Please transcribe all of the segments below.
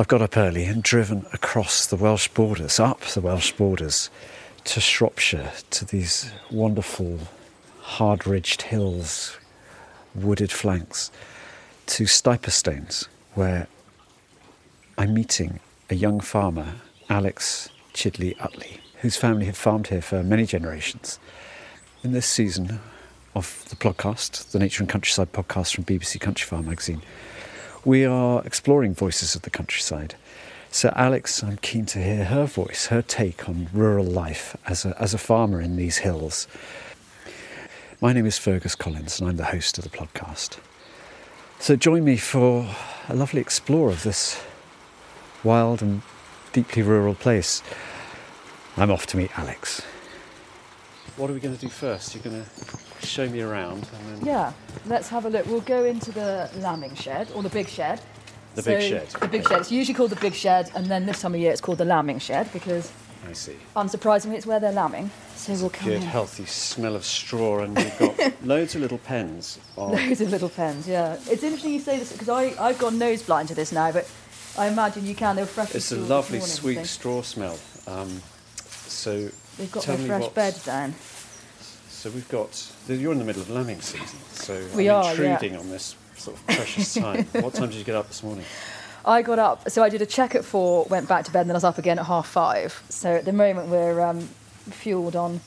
I've got up early and driven across the Welsh borders, up the Welsh borders, to Shropshire, to these wonderful hard ridged hills, wooded flanks, to Stiperstones, where I'm meeting a young farmer, Alex Chidley Utley, whose family have farmed here for many generations. In this season of the podcast, the Nature and Countryside podcast from BBC Countryfile magazine, we are exploring voices of the countryside. So, Alix, I'm keen to hear her voice, her take on rural life as a, as a farmer in these hills. My name is Fergus Collins, and I'm the host of the podcast. So, join me for a lovely explore of this wild and deeply rural place. I'm off to meet Alix. What are we going to do first? You're going to show me around and then. Yeah, let's have a look. We'll go into the lambing shed or the big shed. The big shed, The big okay. shed. It's usually called the big shed, and then this time of year it's called the lambing shed because, I see. unsurprisingly, it's where they're lambing. So we'll come Good, in. healthy smell of straw, and you've got loads of little pens. Of, Loads of little pens, yeah. It's interesting you say this because I've gone nose blind to this now, but I imagine you can. They were fresh. it's a lovely, morning, sweet straw smell. Um, so They've got tell me fresh beds down. So we've got. You're in the middle of lambing season, so We I'm are, yeah. intruding on this sort of precious time. what time did you get up this morning? I got up, so I did a check at four, went back to bed, and then I was up again at half five. So at the moment we're um, fueled on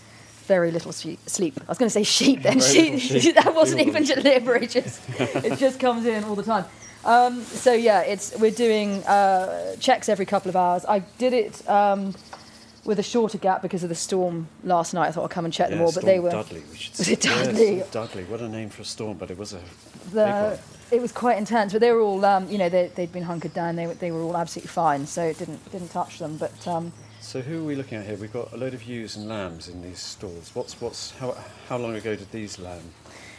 very little sleep. I was going to say sheep then. Sheep. sheep. that wasn't Fueled even deliberate. It just, it just comes in all the time. Um, so yeah, it's we're doing uh, checks every couple of hours. I did it um, with a shorter gap because of the storm last night. I thought I'd come and check them Yeah, all, but Storm they were Dudley. We should Was it Dudley? Storm Dudley. What a name for a storm, but it was a the, it was quite intense. But they were all, um, you know, they, they'd been hunkered down. They were, they were all absolutely fine, so it didn't didn't touch them. But um, So who are we looking at here? We've got a load of ewes and lambs in these stalls. What's what's how how long ago did these lamb?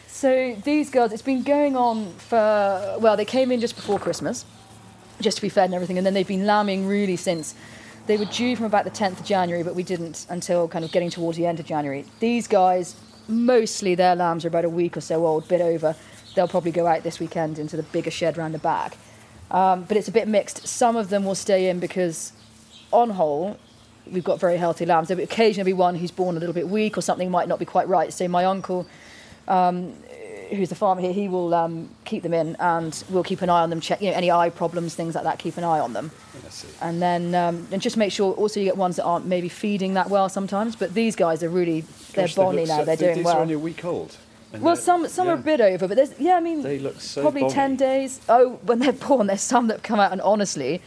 So these girls, it's been going on for well, they came in just before Christmas, just to be fed and everything, and then they've been lambing really since. They were due from about the 10th of January, but we didn't until kind of getting towards the end of January. These guys, mostly their lambs are about a week or so old, bit over. They'll probably go out this weekend into the bigger shed round the back. Um, but it's a bit mixed. Some of them will stay in because, on whole, we've got very healthy lambs. There'll be occasionally be one who's born a little bit weak or something might not be quite right. So my uncle, um, who's the farmer here, he will um, keep them in and we'll keep an eye on them. Check you know any eye problems, things like that. Keep an eye on them, and then um, and just make sure. Also, you get ones that aren't maybe feeding that well sometimes. But these guys are really they're Gosh, they bonny look now. so- they're they- doing these well. are only a week old. Well, some some are a bit over, but there's yeah, I mean, They look so probably ten days. Oh, when they're born, there's some that come out, and honestly,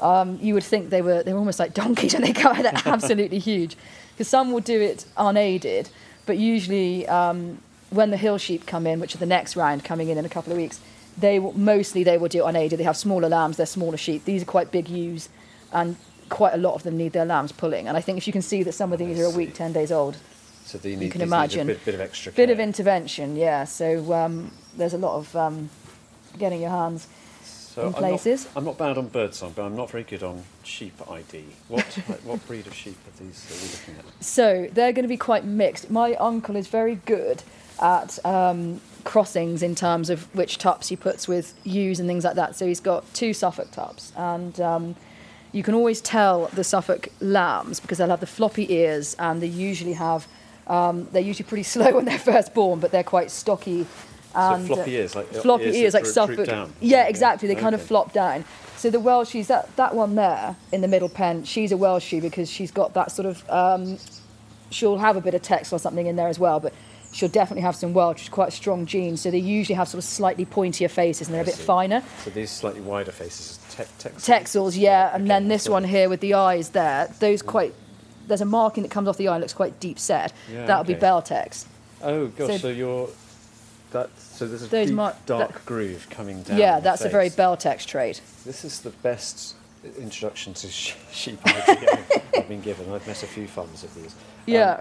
um, you would think they were they were almost like donkeys when they come out. They're absolutely huge, because some will do it unaided, but usually um, when the hill sheep come in, which are the next round coming in in a couple of weeks, they will, mostly they will do it unaided. They have smaller lambs, they're smaller sheep. These are quite big ewes, and quite a lot of them need their lambs pulling. And I think if you can see that some of these are a week, ten days old, So they need, can imagine. a bit, bit of extra bit of intervention, yeah. So um, there's a lot of um, getting your hands So in I'm not- places. I'm not bad on birdsong, but I'm not very good on sheep ID. What what breed of sheep are these are we looking at? So they're going to be quite mixed. My uncle is very good at um, crossings in terms of which tops he puts with ewes and things like that. So he's got two Suffolk tops, and um, you can always tell the Suffolk lambs because they'll have the floppy ears, and they usually have. Um, they're usually pretty slow when they're first born, but they're quite stocky. And, uh, floppy ears, like floppy ears ears, like Suffolk. down. Yeah, exactly. They kind of flop down. So the Welshies, that that one there in the middle pen, she's a Welshie because she's got that sort of. Um, she'll have a bit of text or something in there as well, but she'll definitely have some Welsh, which is quite strong genes. So they usually have sort of slightly pointier faces and they're a I bit see. finer. So these slightly wider faces, te- texels. Texels, yeah, and okay, then this one here with the eyes there, those quite. There's a marking that comes off the eye looks quite deep set. Yeah, That'll be okay. Beltex. Oh gosh, So- so, you're that. So there's a deep, mar- dark that- groove coming down. yeah, that's a very face. Beltex trait. This is the best introduction to sheep I've- been given. I've met a few farmers of these. Um, Yeah.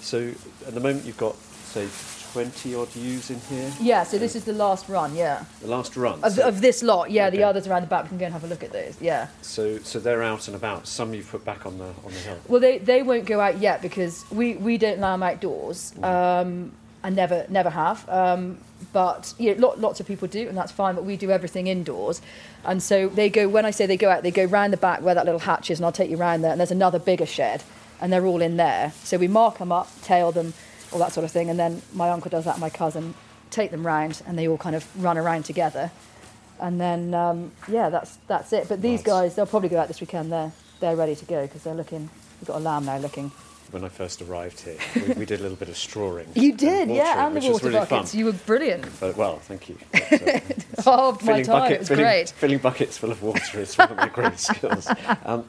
so at the moment you've got say 20 odd ewes in here. Yeah, so this is the last run, yeah. The last run. Of, so, of this lot, yeah, the others around the back, we can go and have a look at those, yeah. so so they're out and about. Some you've put back on the on the hill. Well, they, they won't go out yet because we, we don't lamb outdoors um, and never never have. Um, but yeah, lot, lots of people do, and that's fine. But we do everything indoors, and so they go. When I say they go out, they go round the back where that little hatch is, and I'll take you round there. And there's another bigger shed, and they're all in there. So we mark them up, tail them, all that sort of thing, and then my uncle does that, and my cousin take them round, and they all kind of run around together. And then um, yeah, that's that's it. But these Nice. guys, they'll probably go out this weekend. They're they're ready to go because they're looking. We've got a lamb now looking. When I first arrived here, we, we did a little bit of strawing. You and did, yeah, and the water really buckets. Fun. You were brilliant. But, well, thank you. That's, uh, Halved my filling time. bucket- it was filling, great. Filling buckets full of water is one of my great skills. Um,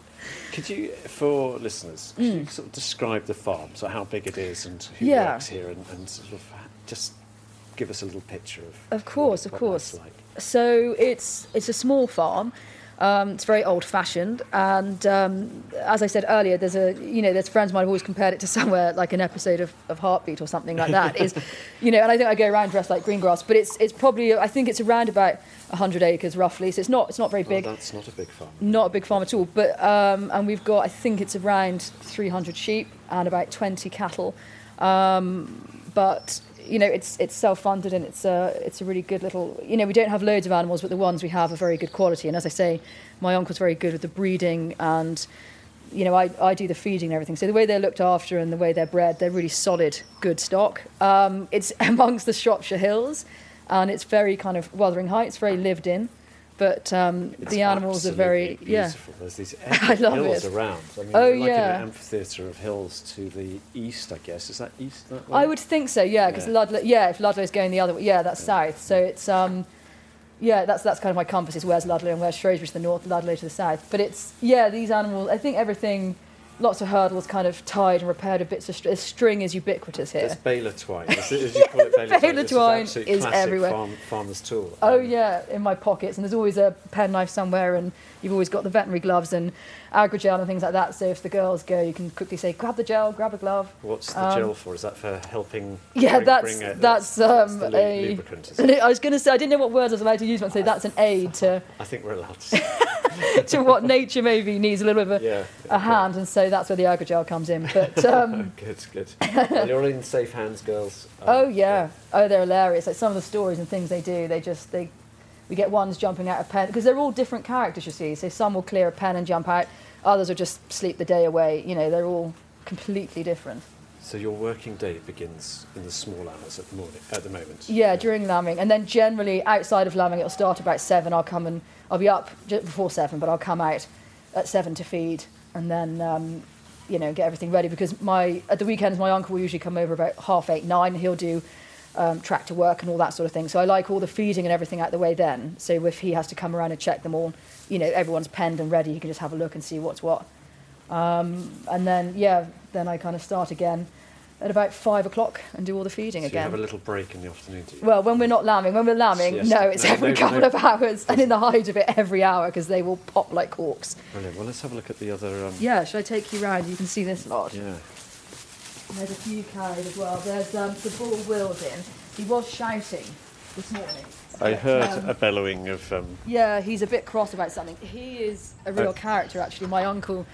could you, for listeners, could you sort of describe the farm, so how big it is and who Mm. Yeah. works here, and, and sort of just give us a little picture of. Of course, what, of what course. Like. So it's it's a small farm. Um, it's very old-fashioned, and um, as I said earlier, there's a you know there's friends of mine have always compared it to somewhere like an episode of, of Heartbeat or something like that. is you know, and I think I go around dressed like Greengrass, but it's it's probably I think it's around about 100 acres roughly, so it's not it's not very Oh, big. that's not a big farm. not a big farm at all, but um, and we've got I think it's around 300 sheep and about 20 cattle, um, but you know it's it's self-funded and it's a it's a really good little you know we don't have loads of animals, but the ones we have are very good quality. And as I say, my uncle's very good with the breeding and you know I, I do the feeding and everything. So the way they're looked after and the way they're bred, they're really solid, good stock. Um, it's amongst the Shropshire Hills, and it's very kind of Wuthering Heights, very lived in. But um, the animals are very absolutely yeah. beautiful. There's these I love hills it. around. I mean, Oh, like yeah. an amphitheatre of hills to the east, I guess. Is that east? That? I would think so, yeah, because Yeah. Ludlow, yeah, if Ludlow's going the other way, yeah, that's south. So it's, um, yeah, that's that's kind of my compass is where's Ludlow and where's Shrewsbury to the north, Ludlow to the south. But it's, yeah, these animals, I think everything, lots of hurdles kind of tied and repaired with bits of string. String is ubiquitous here. There's baler twine, as, you call it, baler twine. Baler twine is classic everywhere. Farm, farmer's tool. Oh yeah, in my pockets, and there's always a penknife somewhere, and you've always got the veterinary gloves and agrogel and things like that. So if the girls go, you can quickly say, "Grab the gel, grab a glove." What's the Um, gel for? Is that for helping? Yeah, bring, that's bring a, that's, um, lu- a. lubricant. I was going to say I didn't know what words I was allowed to use, but I'd say that's an aid to I think we're allowed to. To what nature maybe needs a little bit of a, Yeah. a hand, and so that's where the agrogel comes in. But um, good, good. well, you're all in safe hands, girls. Um, oh yeah, oh they're hilarious. Like some of the stories and things they do, they just they. We get ones jumping out of pen because they're all different characters. You see, so some will clear a pen and jump out, others will just sleep the day away. You know, they're all completely different. So your working day begins in the small hours at the morning, at the moment. Yeah, during lambing, and then generally outside of lambing, it'll start about seven. I'll come and I'll be up just before seven, but I'll come out at seven to feed, and then um, you know get everything ready because my at the weekends my uncle will usually come over about half eight nine. He'll do um, tractor work and all that sort of thing. So I like all the feeding and everything out the way then. So if he has to come around and check them all, you know, everyone's penned and ready. He can just have a look and see what's what. Um, and then yeah, then I kind of start again at about five o'clock and do all the feeding So you again. have a little break in the afternoon. Well, when we're not lambing, when we're lambing, Yes. no, it's No, every no, couple no. of hours, and in the height of it, every hour, because they will pop like corks. Brilliant. Well, let's have a look at the other. Um, Yeah, should I take you round? You can see this lot. Yeah. There's a few carried as well. There's um, the bull Will's in. He was shouting this morning. I heard Um, a bellowing of. Um, Yeah, he's a bit cross about something. He is a real Oh. character, actually. My uncle,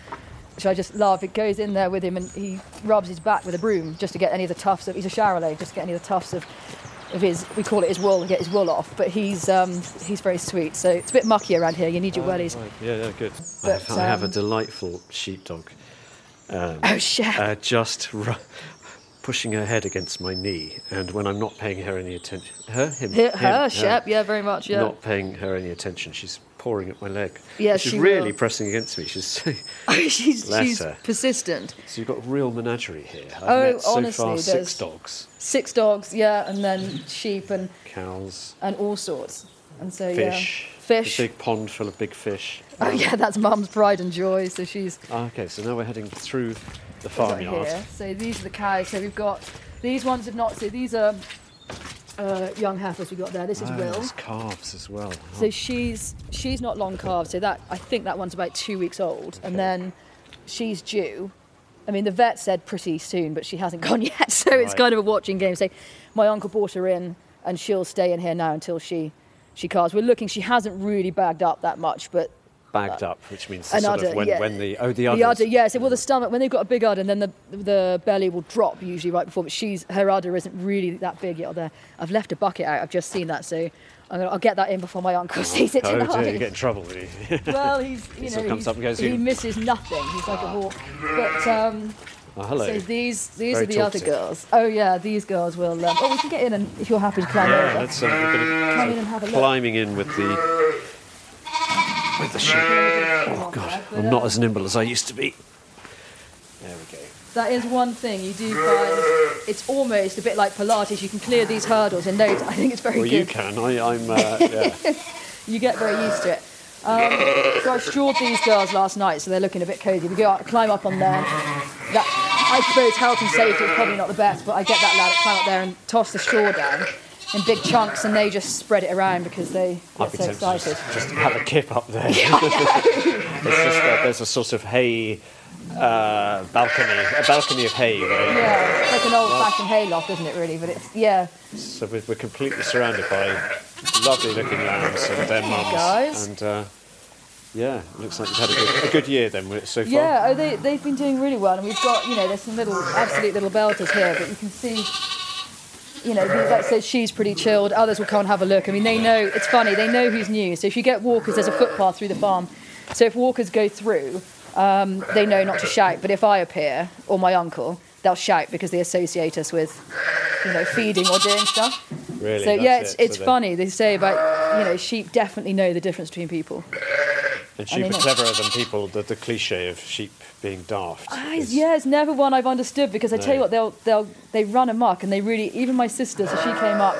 which I just love, it goes in there with him and he rubs his back with a broom just to get any of the tufts of. He's a Charolais, just to get any of the tufts of, of his. We call it his wool, and get his wool off. But he's um, he's very sweet. So it's a bit mucky around here. You need your wellies. right. Yeah, yeah, good. I But, have, I have a um, delightful sheepdog. Um, Oh, shit. Uh, just ru- pushing her head against my knee, and when I'm not paying her any attention, her, him, Her, him, her Shep, yeah, very much, yeah. Not paying her any attention, she's pawing at my leg. Yeah, she's she really will. pressing against me. She's she's she's her. persistent. So you've got a real menagerie here. I've Oh, met so honestly, far six dogs, Six dogs, yeah, and then sheep and cows, and all sorts. And so fish, yeah, fish. a big pond full of big fish. Oh yeah, that's Mum's pride and joy. So she's Ah, okay, so now we're heading through the farmyard. here. So these are the cows. So we've got these ones have not. So these are uh, young heifers we got there. This is Ah, Will. calves as well. So she's she's not long calved. So that I think that one's about two weeks old, and then she's due. I mean, the vet said pretty soon, but she hasn't gone yet. So it's kind of a watching game. So my uncle brought her in, and she'll stay in here now until she she calves. We're looking. She hasn't really bagged up that much, but bagged up, which means the sort udder, of when, yeah. when the oh the the udders. udder, yeah. So well, the stomach when they've got a big udder, and then the the belly will drop usually right before. But she's her udder isn't really that big yet. There, I've left a bucket out. I've just seen that, so I'm gonna, I'll get that in before my uncle sees it oh tonight. dear, you get in trouble really. well, he's you He know sort comes he's- up and goes, he misses nothing. He's like a hawk. But um, oh, hello. so these these Very are the other girls. Oh yeah, these girls will. Um, oh, we can get in and if you're happy to climb yeah, over. let's we're gonna Come in and have a look. climbing in with the with the sheep. Oh God, I'm not as nimble as I used to be. There we go. That is one thing you do find. It's almost a bit like Pilates. You can clear these hurdles in no. I think it's very Well, good. you can. I, I'm. Uh, yeah. You get very used to it. Um, so I strawed these girls last night, so they're looking a bit cosy. We go out, climb up on there. That, I suppose health and safety is probably not the best, but I get that lad to climb up there and toss the straw down in big chunks, and they just spread it around because they I'd get so excited. just, just have a kip up there. it's just uh, there's a sort of hay uh, balcony, a balcony of hay. Right? Yeah, it's like an old-fashioned hayloft, isn't it? Really, but it's yeah. So we're, we're completely surrounded by lovely looking lambs and their mums. guys. And uh, yeah, looks like you've had a good, a good year then so far. Yeah, oh, they, they've been doing really well, and we've got, you know, there's some little, absolute little belters here, but you can see, you know, like says she's pretty chilled, others will come and have a look. I mean, they know, it's funny, they know who's new. So if you get walkers, there's a footpath through the farm. So if walkers go through, um, they know not to shout, but if I appear, or my uncle, they'll shout because they associate us with, you know, feeding or doing stuff. Really, so yeah, it's, it. it's So funny. They say about, you know, sheep definitely know the difference between people. And I sheep mean, are cleverer than people. The, the cliche of sheep being daft. Ah, is- yeah, it's never one I've understood because I tell you what, they'll they'll they run amok and they really even my sister, so she came up,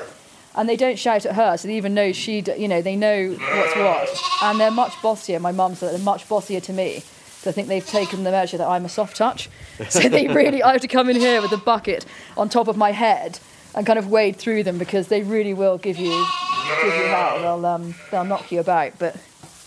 and they don't shout at her, so they even know she, you know, they know what's what, and they're much bossier. My mum said they're much bossier to me. So I think they've taken the measure that I'm a soft touch. So they really, I have to come in here with a bucket on top of my head and kind of wade through them because they really will give you give you hell. They'll um, they'll knock you about, but.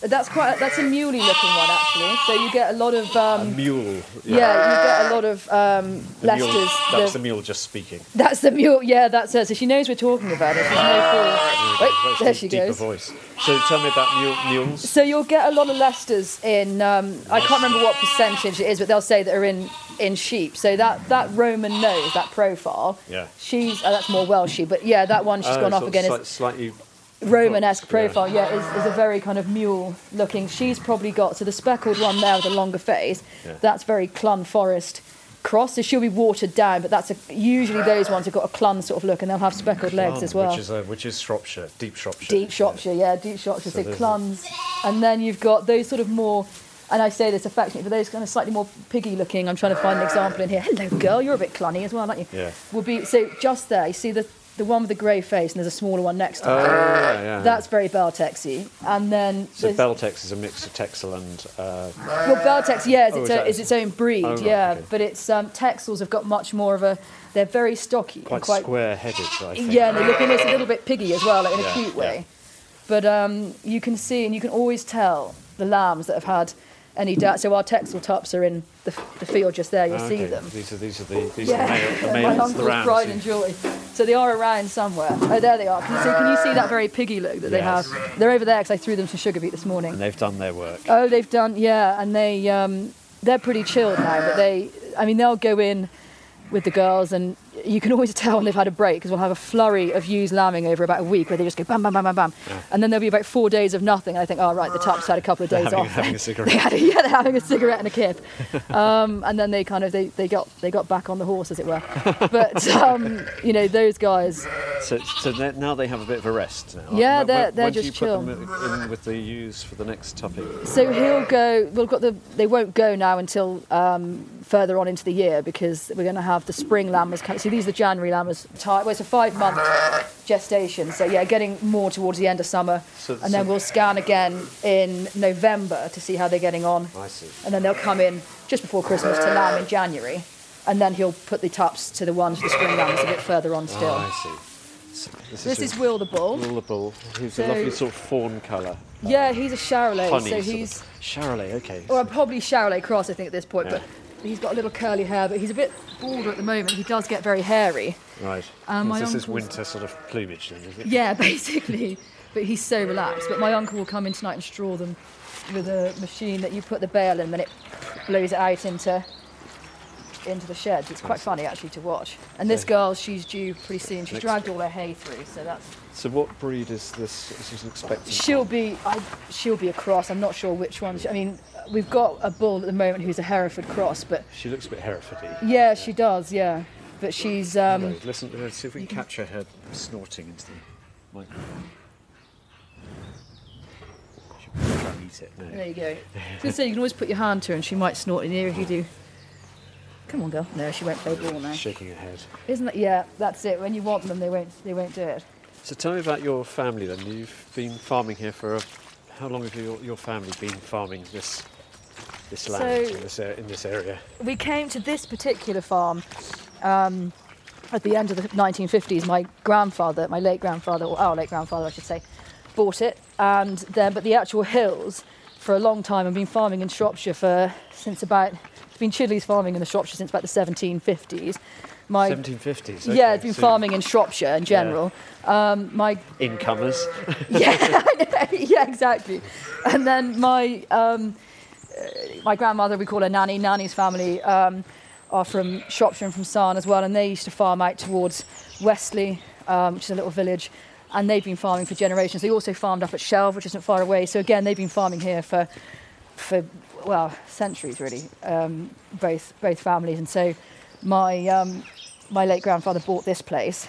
That's quite. That's a muley looking one actually. So you get a lot of um, a mule. yeah, you get a lot of um, The mule, that's the- the mule just speaking. that's the mule. Yeah, that's her. So she knows we're talking about it. She's no fool. Wait, there she deeper goes. voice. So tell me about mule, mules. So you'll get a lot of Leicesters in. Um, I can't remember what percentage it is, but they'll say that are in in sheep. So that that Roman nose, that profile. Yeah. She's oh, that's more Welshy, but yeah, that one she's Oh, gone off again. slight- Is slightly. Romanesque Yeah. profile, yeah, is, is a very kind of mule looking. She's probably got so the speckled one there with the longer face. Yeah. That's very Clun Forest cross. So she'll be watered down, but that's a, usually those ones have got a Clun sort of look, and they'll have speckled legs as well. Which is, uh, which is Shropshire, deep Shropshire. Deep Shropshire, yeah, deep Shropshire. So So, cluns, and then you've got those sort of more. And I say this affectionately, but those kind of slightly more piggy looking. I'm trying to find an example in here. Hello, girl, you're a bit clunny as well, aren't you? Yeah. Will be so just there. You see the the one with the grey face, and there's a smaller one next to Oh, it. yeah, yeah. That's very Beltexy. And then So Beltex is a mix of Texel and uh, well, Beltex, yeah, is Oh, its, is own, is its own breed, Oh, right, yeah. okay. But it's um, Texels have got much more of a. They're very stocky quite, quite square-headed. I think. Yeah, and they look almost a little bit piggy as well, like in a Yeah, cute yeah. way. But um, you can see and you can always tell the lambs that have had any doubt. So our Texel tops are in the, the field just there. You'll Ah, see okay. them. These are these are the these Yeah, are the male, the my males, the rams. pride and joy. So they are around somewhere. Oh, there they are. Can you see, can you see that very piggy look that they have? They're over there because I threw them some sugar beet this morning. and they've done their work. Oh, they've done, yeah, and they um, they're pretty chilled now. But they, I mean, they'll go in with the girls, and you can always tell when they've had a break because we'll have a flurry of ewes lambing over about a week where they just go bam, bam, bam, bam, bam, and then there'll be about four days of nothing. And I think, oh right, the tups had a couple of days having, off. having a cigarette. they had a, yeah, they're having a cigarette and a kip, um, and then they kind of they, they got they got back on the horse as it were. But um, you know those guys, So, so now they have a bit of a rest. Now. Yeah, they're- when, they're when do just you chill. put them in with the ewes for the next topic? So he'll go. We've got the. They won't go now until um, further on into the year because we're going to have the spring lambers. So these are the January lambers. Ti- Well, it's a five-month gestation. So yeah, getting more towards the end of summer, So- and then we'll scan again in November to see how they're getting on, I see. and then they'll come in just before Christmas to lamb in January, and then he'll put the tups to the ones the spring lambs, a bit further on still. Oh, I see. This, This a- is Will the bull. Will the bull. He's So- a lovely sort of fawn colour. Yeah, he's a Charolais. Honey. so sort he's. of. Charolais. Okay. Or probably Charolais cross, I think, at this point. Yeah. But he's got a little curly hair, but he's a bit balder at the moment. He does get very hairy. right. Um, my this is winter sort of plumage, then, is it? Yeah, basically. but he's so relaxed. But my uncle will come in tonight and straw them with a machine that you put the bale in, and it blows it out into into the sheds. It's quite funny actually to watch. And this girl, she's due pretty soon. She's dragged all her hay through, so that's So what breed is this? Is this an expectant? She'll be, I, she'll be a cross. I'm not sure which one. I mean, we've got a bull at the moment who's a Hereford cross, but She looks a bit Herefordy. yeah, she does. Yeah, but she's um, Right, listen, let's see if we can capture her snorting into the microphone. Try and eat it. No. There you go. I was gonna say you can always put your hand to her and she might snort in here if you do. Come on, girl. No, she won't play ball now. Shaking her head. Isn't that? Yeah, that's it. When you want them, they won't. They won't do it. So tell me about your family then. You've been farming here for a, how long have your, your family been farming this this land So- in, this, a- in this area? We came to this particular farm um, at the end of the 1950s. My grandfather, my late grandfather, or our late grandfather, I should say, bought it, and then but the actual hills for a long time. I've been farming in Shropshire for since about. It's been Chiddley's farming in the Shropshire since about the 1750s. My 1750s. yeah, okay, it's been so farming in Shropshire in general. Um, my Incomers. yeah, yeah, exactly. And then my um, uh, my grandmother, we call her Nanny. Nanny's family um, are from Shropshire and from Sarn as well, and they used to farm out towards Westley, um, which is a little village. And they've been farming for generations. They also farmed up at Shelve, which isn't far away. So again, they've been farming here for for well centuries really. Um, both both families, and so my um, my late grandfather bought this place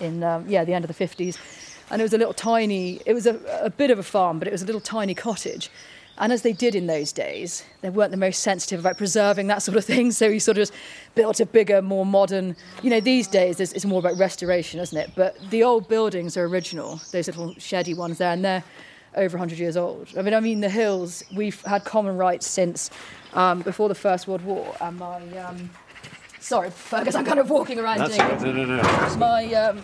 in um, yeah the end of the 50s and it was a little tiny it was a, a bit of a farm but it was a little tiny cottage and as they did in those days they weren't the most sensitive about preserving that sort of thing so he sort of just built a bigger more modern you know these days it's, it's more about restoration isn't it but the old buildings are original those little sheddy ones there and they're over 100 years old i mean i mean the hills we've had common rights since um, before the first world war and my um, sorry fergus i'm kind of walking around That's doing right. No, no, no. my um,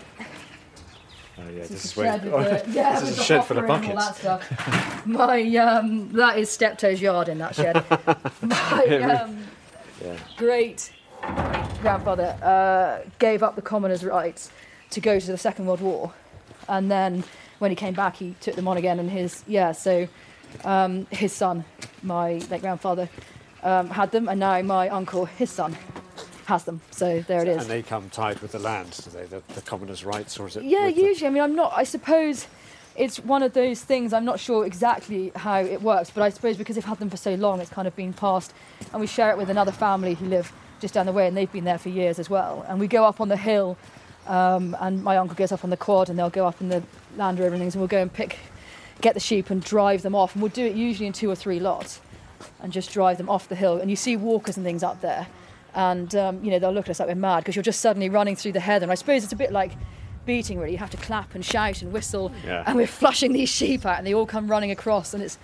Oh, yeah, this, this is where. the, yeah, this is a shed full of hopper and all buckets. that stuff. My um, that is Steptoe's yard in that shed. My um, Yeah. great grandfather uh, gave up the commoners' rights to go to the Second World War, and then when he came back, he took them on again. And his yeah, so um, his son, my late grandfather, um, had them, and now my uncle, his son, has them. So there it is. And they come tied with the land, do they? The, the commoners' rights, or is it? Yeah, with the- usually. I mean, I'm not. I suppose it's one of those things. I'm not sure exactly how it works, but I suppose because they've had them for so long, it's kind of been passed, and we share it with another family who live just down the way, and they've been there for years as well. And we go up on the hill, um, and my uncle goes up on the quad, and they'll go up in the Land Rover and things, and we'll go and pick, get the sheep and drive them off, and we'll do it usually in two or three lots, and just drive them off the hill. And you see walkers and things up there, and um, you know they'll look at us like we're mad because you're just suddenly running through the heather. And I suppose it's a bit like beating. Really, you have to clap and shout and whistle, Yeah. and we're flushing these sheep out, and they all come running across, and it's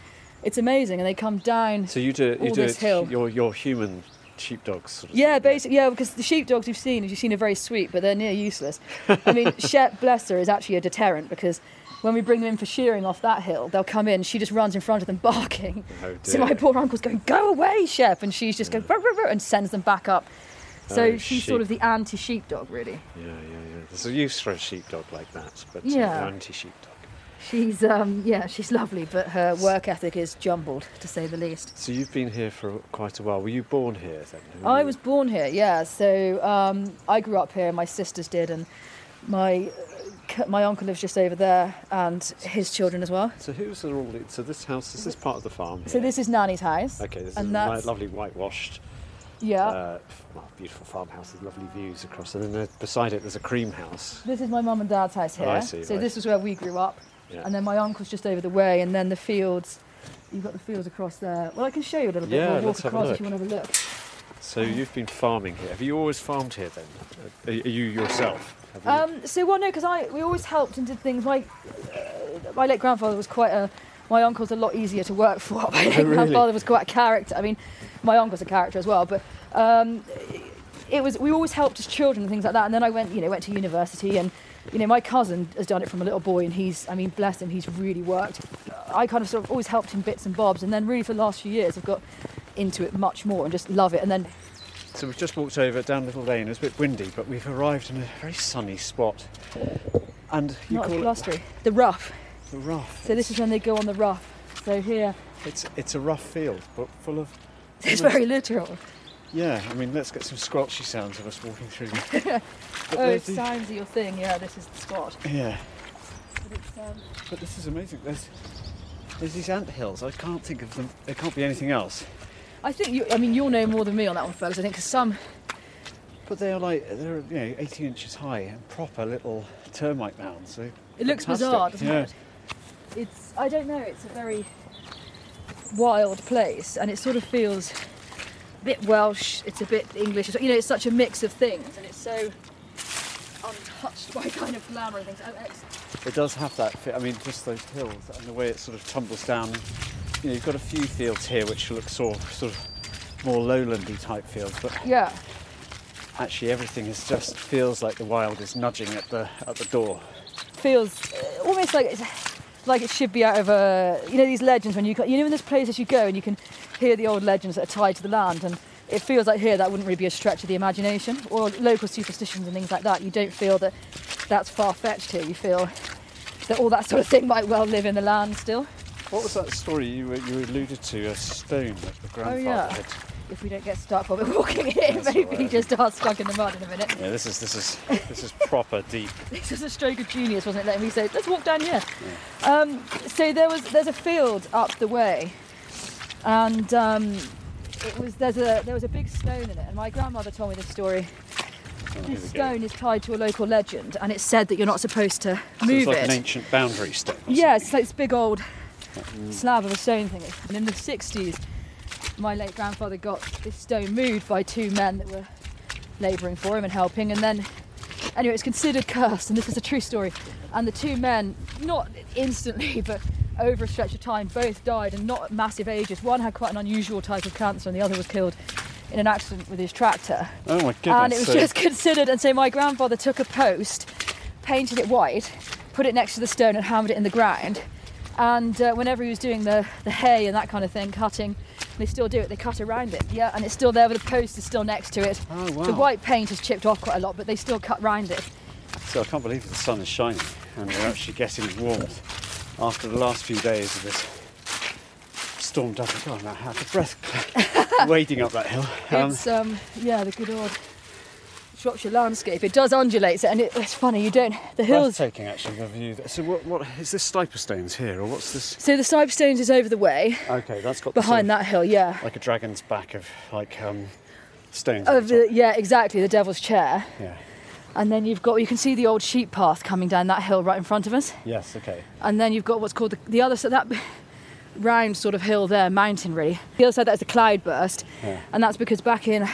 it's amazing. And they come down. So you do you all do this it, hill. your your human sheepdogs. Sort of Yeah, basically, yeah, because the sheepdogs you've seen, you've seen, are very sweet, but they're near useless. I mean, Shep, bless her, is actually a deterrent because when we bring them in for shearing off that hill, they'll come in, she just runs in front of them barking. Oh, so my poor uncle's going, go away, Shep, and she's just going, "Ruh, ruh, ruh," and sends them back up. So Oh, she's sort of the anti sheepdog, really. Yeah, yeah, yeah. There's a use for a sheepdog like that, but Yeah. an anti-sheepdog. She's, um, yeah, she's lovely, but her work ethic is jumbled, to say the least. So you've been here for quite a while. Were you born here then? I was born here, yeah. So um, I grew up here. My sisters did, and my uh, my uncle lives just over there, and his children as well. So who's all? So this house is this part of the farm? So this is Nanny's house. Okay, this and is that's lovely whitewashed, yeah. uh, well, beautiful farmhouse with lovely views across. And then there, beside it, there's a cream house. this is my mum and dad's house here. Oh, I see, so right. this was where we grew up, Yeah. and then my uncle's just over the way, and then the fields. You've got the fields across there. Well, I can show you a little bit. Yeah, we'll walk let's have a across if you want to have a look. So you've been farming here. Have you always farmed here then? Are, are you yourself? You? Um, so well, no, because I we always helped and did things. My uh, my late grandfather was quite a. My uncle's a lot easier to work for. My late Oh, really? grandfather was quite a character. I mean, my uncle's a character as well, but. Um, it was we always helped as children and things like that and then I went you know went to university and you know my cousin has done it from a little boy and he's I mean bless him he's really worked I kind of sort of always helped him bits and bobs and then really for the last few years I've got into it much more and just love it and then So we've just walked over down Little Lane. It's a bit windy, but we've arrived in a very sunny spot. And you not call blustery the rough the rough. so this is when they go on the rough so here It's it's a rough field, but full of. it's very literal Yeah, I mean, let's get some squelchy sounds of us walking through. Oh, it the- your thing. Yeah, this is the spot. Yeah, But um, but this is amazing. There's there's these ant hills. I can't think of them. There can't be anything else. I think you. I mean, you'll know more than me on that one, fellas. I think 'cause some. But they're like they're you know 18 inches high and proper little termite mounds. They're It looks fantastic. bizarre, doesn't yeah. it? It's. I don't know. It's a very wild place, and it sort of feels a bit Welsh. It's a bit English. You know, it's such a mix of things, and it's so untouched by kind of glamour and things. Oh. It does have that. Fit. I mean, just those hills and the way it sort of tumbles down. You know, you've got a few fields here which look sort of, sort of more lowlandy type fields, but Yeah. actually everything is just feels like the wild is nudging at the at the door. feels uh, almost like it's like it should be out of a you know these legends when you you know in there's places you go and you can hear the old legends that are tied to the land and it feels like here that wouldn't really be a stretch of the imagination or local superstitions and things like that you don't feel that that's far-fetched here you feel that all that sort of thing might well live in the land still What was that story you you alluded to? A stone that the grandfather yeah. had. if we don't get stuck while we're walking here That's maybe all right. just are stuck in the mud in a minute Yeah, this is this is this is proper deep. this is a stroke of genius, wasn't it? Letting me say, let's walk down here. Um, so there was there's a field up the way, and um, it was there's a there was a big stone in it, and my grandmother told me this story. here This we go. stone is tied to a local legend, and it's said that you're not supposed to So move it's like it. an ancient boundary stone. or Yeah, it's like this big old. Slab of a stone thing. And in the 60s, my late grandfather got this stone moved by two men that were labouring for him and helping. And then, anyway, it's considered cursed, and this is a true story. And the two men, not instantly, but over a stretch of time, both died and not at massive ages. One had quite an unusual type of cancer, and the other was killed in an accident with his tractor. Oh my goodness. and it was so- just considered. And so my grandfather took a post, painted it white, put it next to the stone, and hammered it in the ground. And uh, whenever he was doing the, the hay and that kind of thing, cutting, they still do it. They cut around it, yeah, and it's still there. But the post is still next to it. Oh, wow. The white paint has chipped off quite a lot, but they still cut round it. So I can't believe the sun is shining and we're actually getting warmth after the last few days of this stormed up. God, I'm out of breath wading up that hill. Um, it's um, yeah, the good old Shropshire landscape. It does undulate, and it, it's funny. You don't the hills. breathtaking, actually, the view. So what, what is this Stiperstones here, or what's this? So the Stiperstones is over the way Okay, that's got behind that hill. Yeah. like a dragon's back of like um, stones. Of the, yeah, exactly. The Devil's Chair. Yeah. And then you've got, you can see the old sheep path coming down that hill right in front of us. Yes. Okay. And then you've got what's called the, the other side, that round sort of hill there, mountain really. The other side, that's a cloud burst. Yeah. And that's because back in,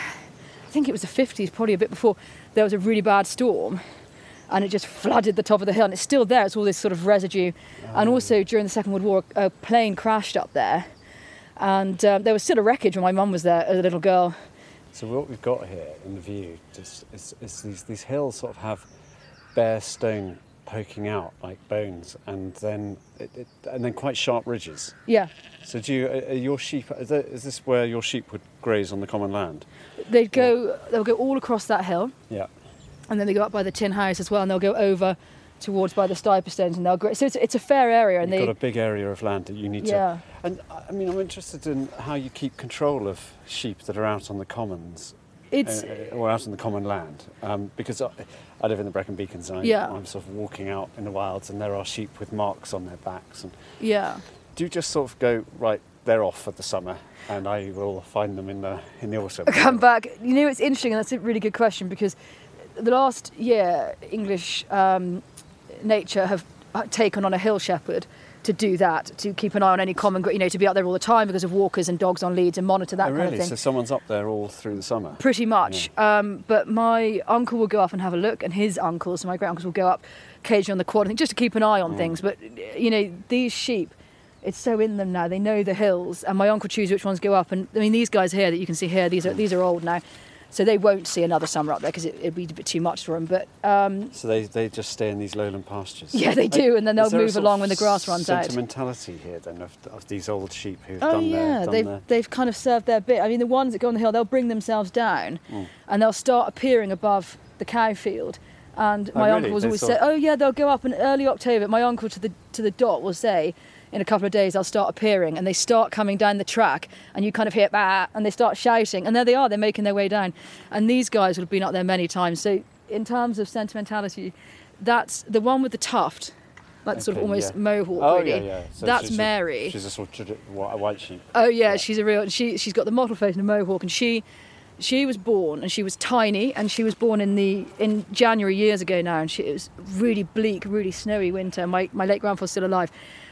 think it was the 50s, probably a bit before, there was a really bad storm. and it just flooded the top of the hill, and it's still there. It's all this sort of residue, and Oh. also during the Second World War, a plane crashed up there, and um, there was still a wreckage when my mum was there as a little girl. So what we've got here in the view just is, is these, these hills sort of have bare stone poking out like bones, and then it, it, and then quite sharp ridges. Yeah, So do you, are your sheep? Is, this where your sheep would graze on the common land? they'd go, they'll go all across that hill, Yeah. and then they go up by the tin house as well, and they'll go over towards by the Stiperstones, and they'll go. So it's, it's a fair area, and You've they got a big area of land that you need Yeah. to. And I mean, I'm interested in how you keep control of sheep that are out on the commons. it's uh, or out on the common land, um, because I, I live in the Brecon Beacons and I, Yeah. I'm sort of walking out in the wilds and there are sheep with marks on their backs. And yeah. do you just sort of go right? They're off for the summer, and I will find them in the in the autumn. come back. You know, it's interesting, and that's a really good question because the last year, English um, nature have taken on a hill shepherd to do that, to keep an eye on any common, you know, to be out there all the time because of walkers and dogs on leads and monitor that Oh, kind of thing. So someone's up there all through the summer. Pretty much. Um, but my uncle will go up and have a look, and his uncles, so my great uncles, will go up occasionally on the quad, I think, just to keep an eye on things. But, you know, these sheep, it's so in them now. They know the hills, and my uncle chooses which ones go up. And I mean, these guys here that you can see here, these are these are old now, so they won't see another summer up there because it, it'd be a bit too much for them. But um, So they, they just stay in these lowland pastures. Yeah, they do, and then they'll Is there a move along when the grass runs out. Sentimentality here then of, of these old sheep who've Oh done yeah, their done they've their, they've kind of served their bit. I mean, the ones that go on the hill, they'll bring themselves down, Mm. and they'll start appearing above the cow field. And Oh, my really? uncle was always say, "Oh yeah, they'll go up in early October." My uncle to the to the dot will say, "In a couple of days, they'll start appearing," and they start coming down the track, and you kind of hear bah, and they start shouting, and there they are. They're making their way down, and these guys would have been up there many times. So, in terms of sentimentality, that's the one with the tuft, like the sort of almost yeah. mohawk. Oh really. yeah, yeah. So that's she's a- Mary. she's a sort of white sheep. Oh yeah, she's a real. She she's got the mottled face and a mohawk, and she she was born and she was tiny, and she was born in the in January years ago now, and she, it was really bleak, really snowy winter. My my late grandfather's still alive,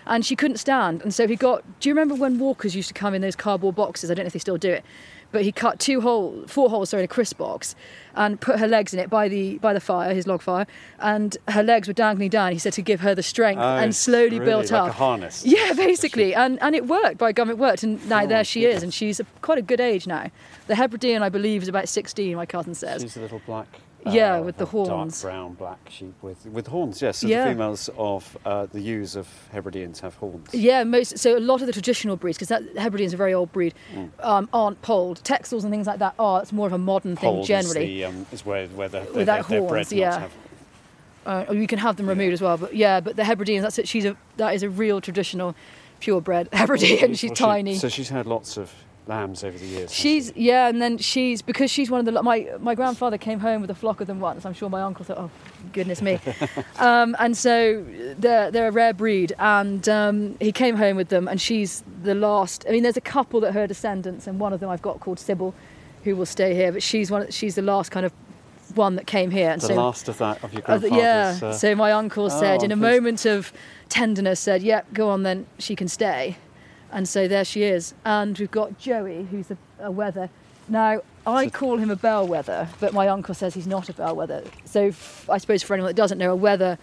and she couldn't stand, and so he got. Do you remember when walkers used to come in those cardboard boxes? I don't know if they still do it. But he cut two hole, four holes, sorry, in a crisp box, and put her legs in it by the by the fire, his log fire, and her legs were dangling down. He said to give her the strength, Oh, and slowly really? built Like up a harness. yeah, basically, and and it worked. By gum, it worked, and now Oh, there she is, and she's a, quite a good age now. The Hebridean, I believe, is about sixteen. My cousin says. She's a little black. Yeah, uh, with the horns. dark brown black sheep with with horns. Yes, so Yeah. the females of uh, the ewes of Hebrideans have horns. Yeah, most so a lot of the traditional breeds, because that Hebridean's a very old breed, Mm. um, aren't polled. Texels and things like that are. It's more of a modern thing generally. is, the, um, is where where the, Without they're, horns, bred not yeah. to have. uh, or you can have them removed as well. But yeah, but the Hebrideans, that's it. She's a that is a real traditional, purebred Hebridean. she's Well, she- tiny. So she's had lots of lambs over the years. She's yeah, and then she's because she's one of the my my grandfather came home with a flock of them once. I'm sure my uncle thought, oh goodness me, um, and so they're they're a rare breed, and um, he came home with them, and she's the last. I mean, there's a couple that her descendants, and one of them I've got called Sybil, who will stay here, but she's one. She's the last kind of one that came here, and the so last of that of your grandfather's. yeah. uh, so my uncle said, Oh, in a moment of tenderness, said, "Yep, go on then. She can stay." And so there she is. And we've got Joey, who's a, a wether. Now I call him a bellwether, but my uncle says he's not a bellwether. So f- I suppose for anyone that doesn't know, a wether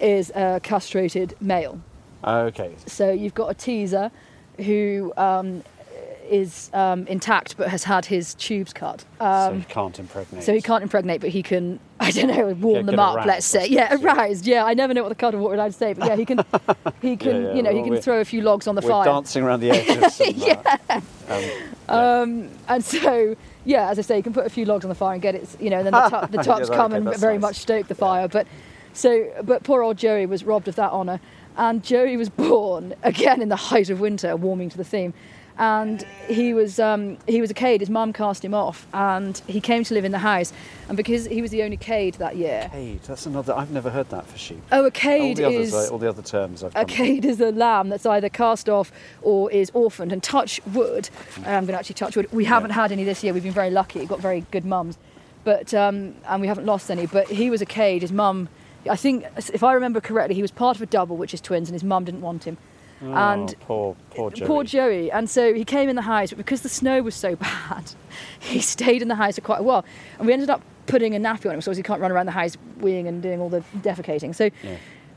is a castrated male. Oh, okay. So you've got a teaser who um, is um, intact but has had his tubes cut. so Um, he can't impregnate. so he can't impregnate, but he can, I don't know, warm them up, let's say. Yeah, yeah. aroused. Yeah, I never know what the cut of what to say, but yeah, he can, he can, yeah, you know, he can throw a few logs on the We're fire. dancing around the edges. and, uh, um, Um, and so, yeah, as I say, you can put a few logs on the fire and get it, you know, and then the, tu- the Yeah, tups that- come okay, and very nice. much stoke the fire. But so, but poor old Joey was robbed of that honour, and Joey was born again in the height of winter, warming to the theme. And he was um, he was a cade. His mum cast him off, and he came to live in the house. And because he was the only cade that year, Cade, that's another. I've never heard that for sheep. oh, a all cade others, is all the other terms I've a cade is a lamb that's either cast off or is orphaned. And touch wood, and I'm going to actually touch wood. We haven't had any this year. We've been very lucky. We've Got very good mums, but um, and we haven't lost any. But he was a cade. His mum, I think, if I remember correctly, he was part of a double, which is twins, and his mum didn't want him. Oh, and poor, poor Joey. Poor Joey. And so he came in the house, but because the snow was so bad, he stayed in the house for quite a while. And we ended up putting a nappy on him, so he can't run around the house weeing and doing all the defecating. So,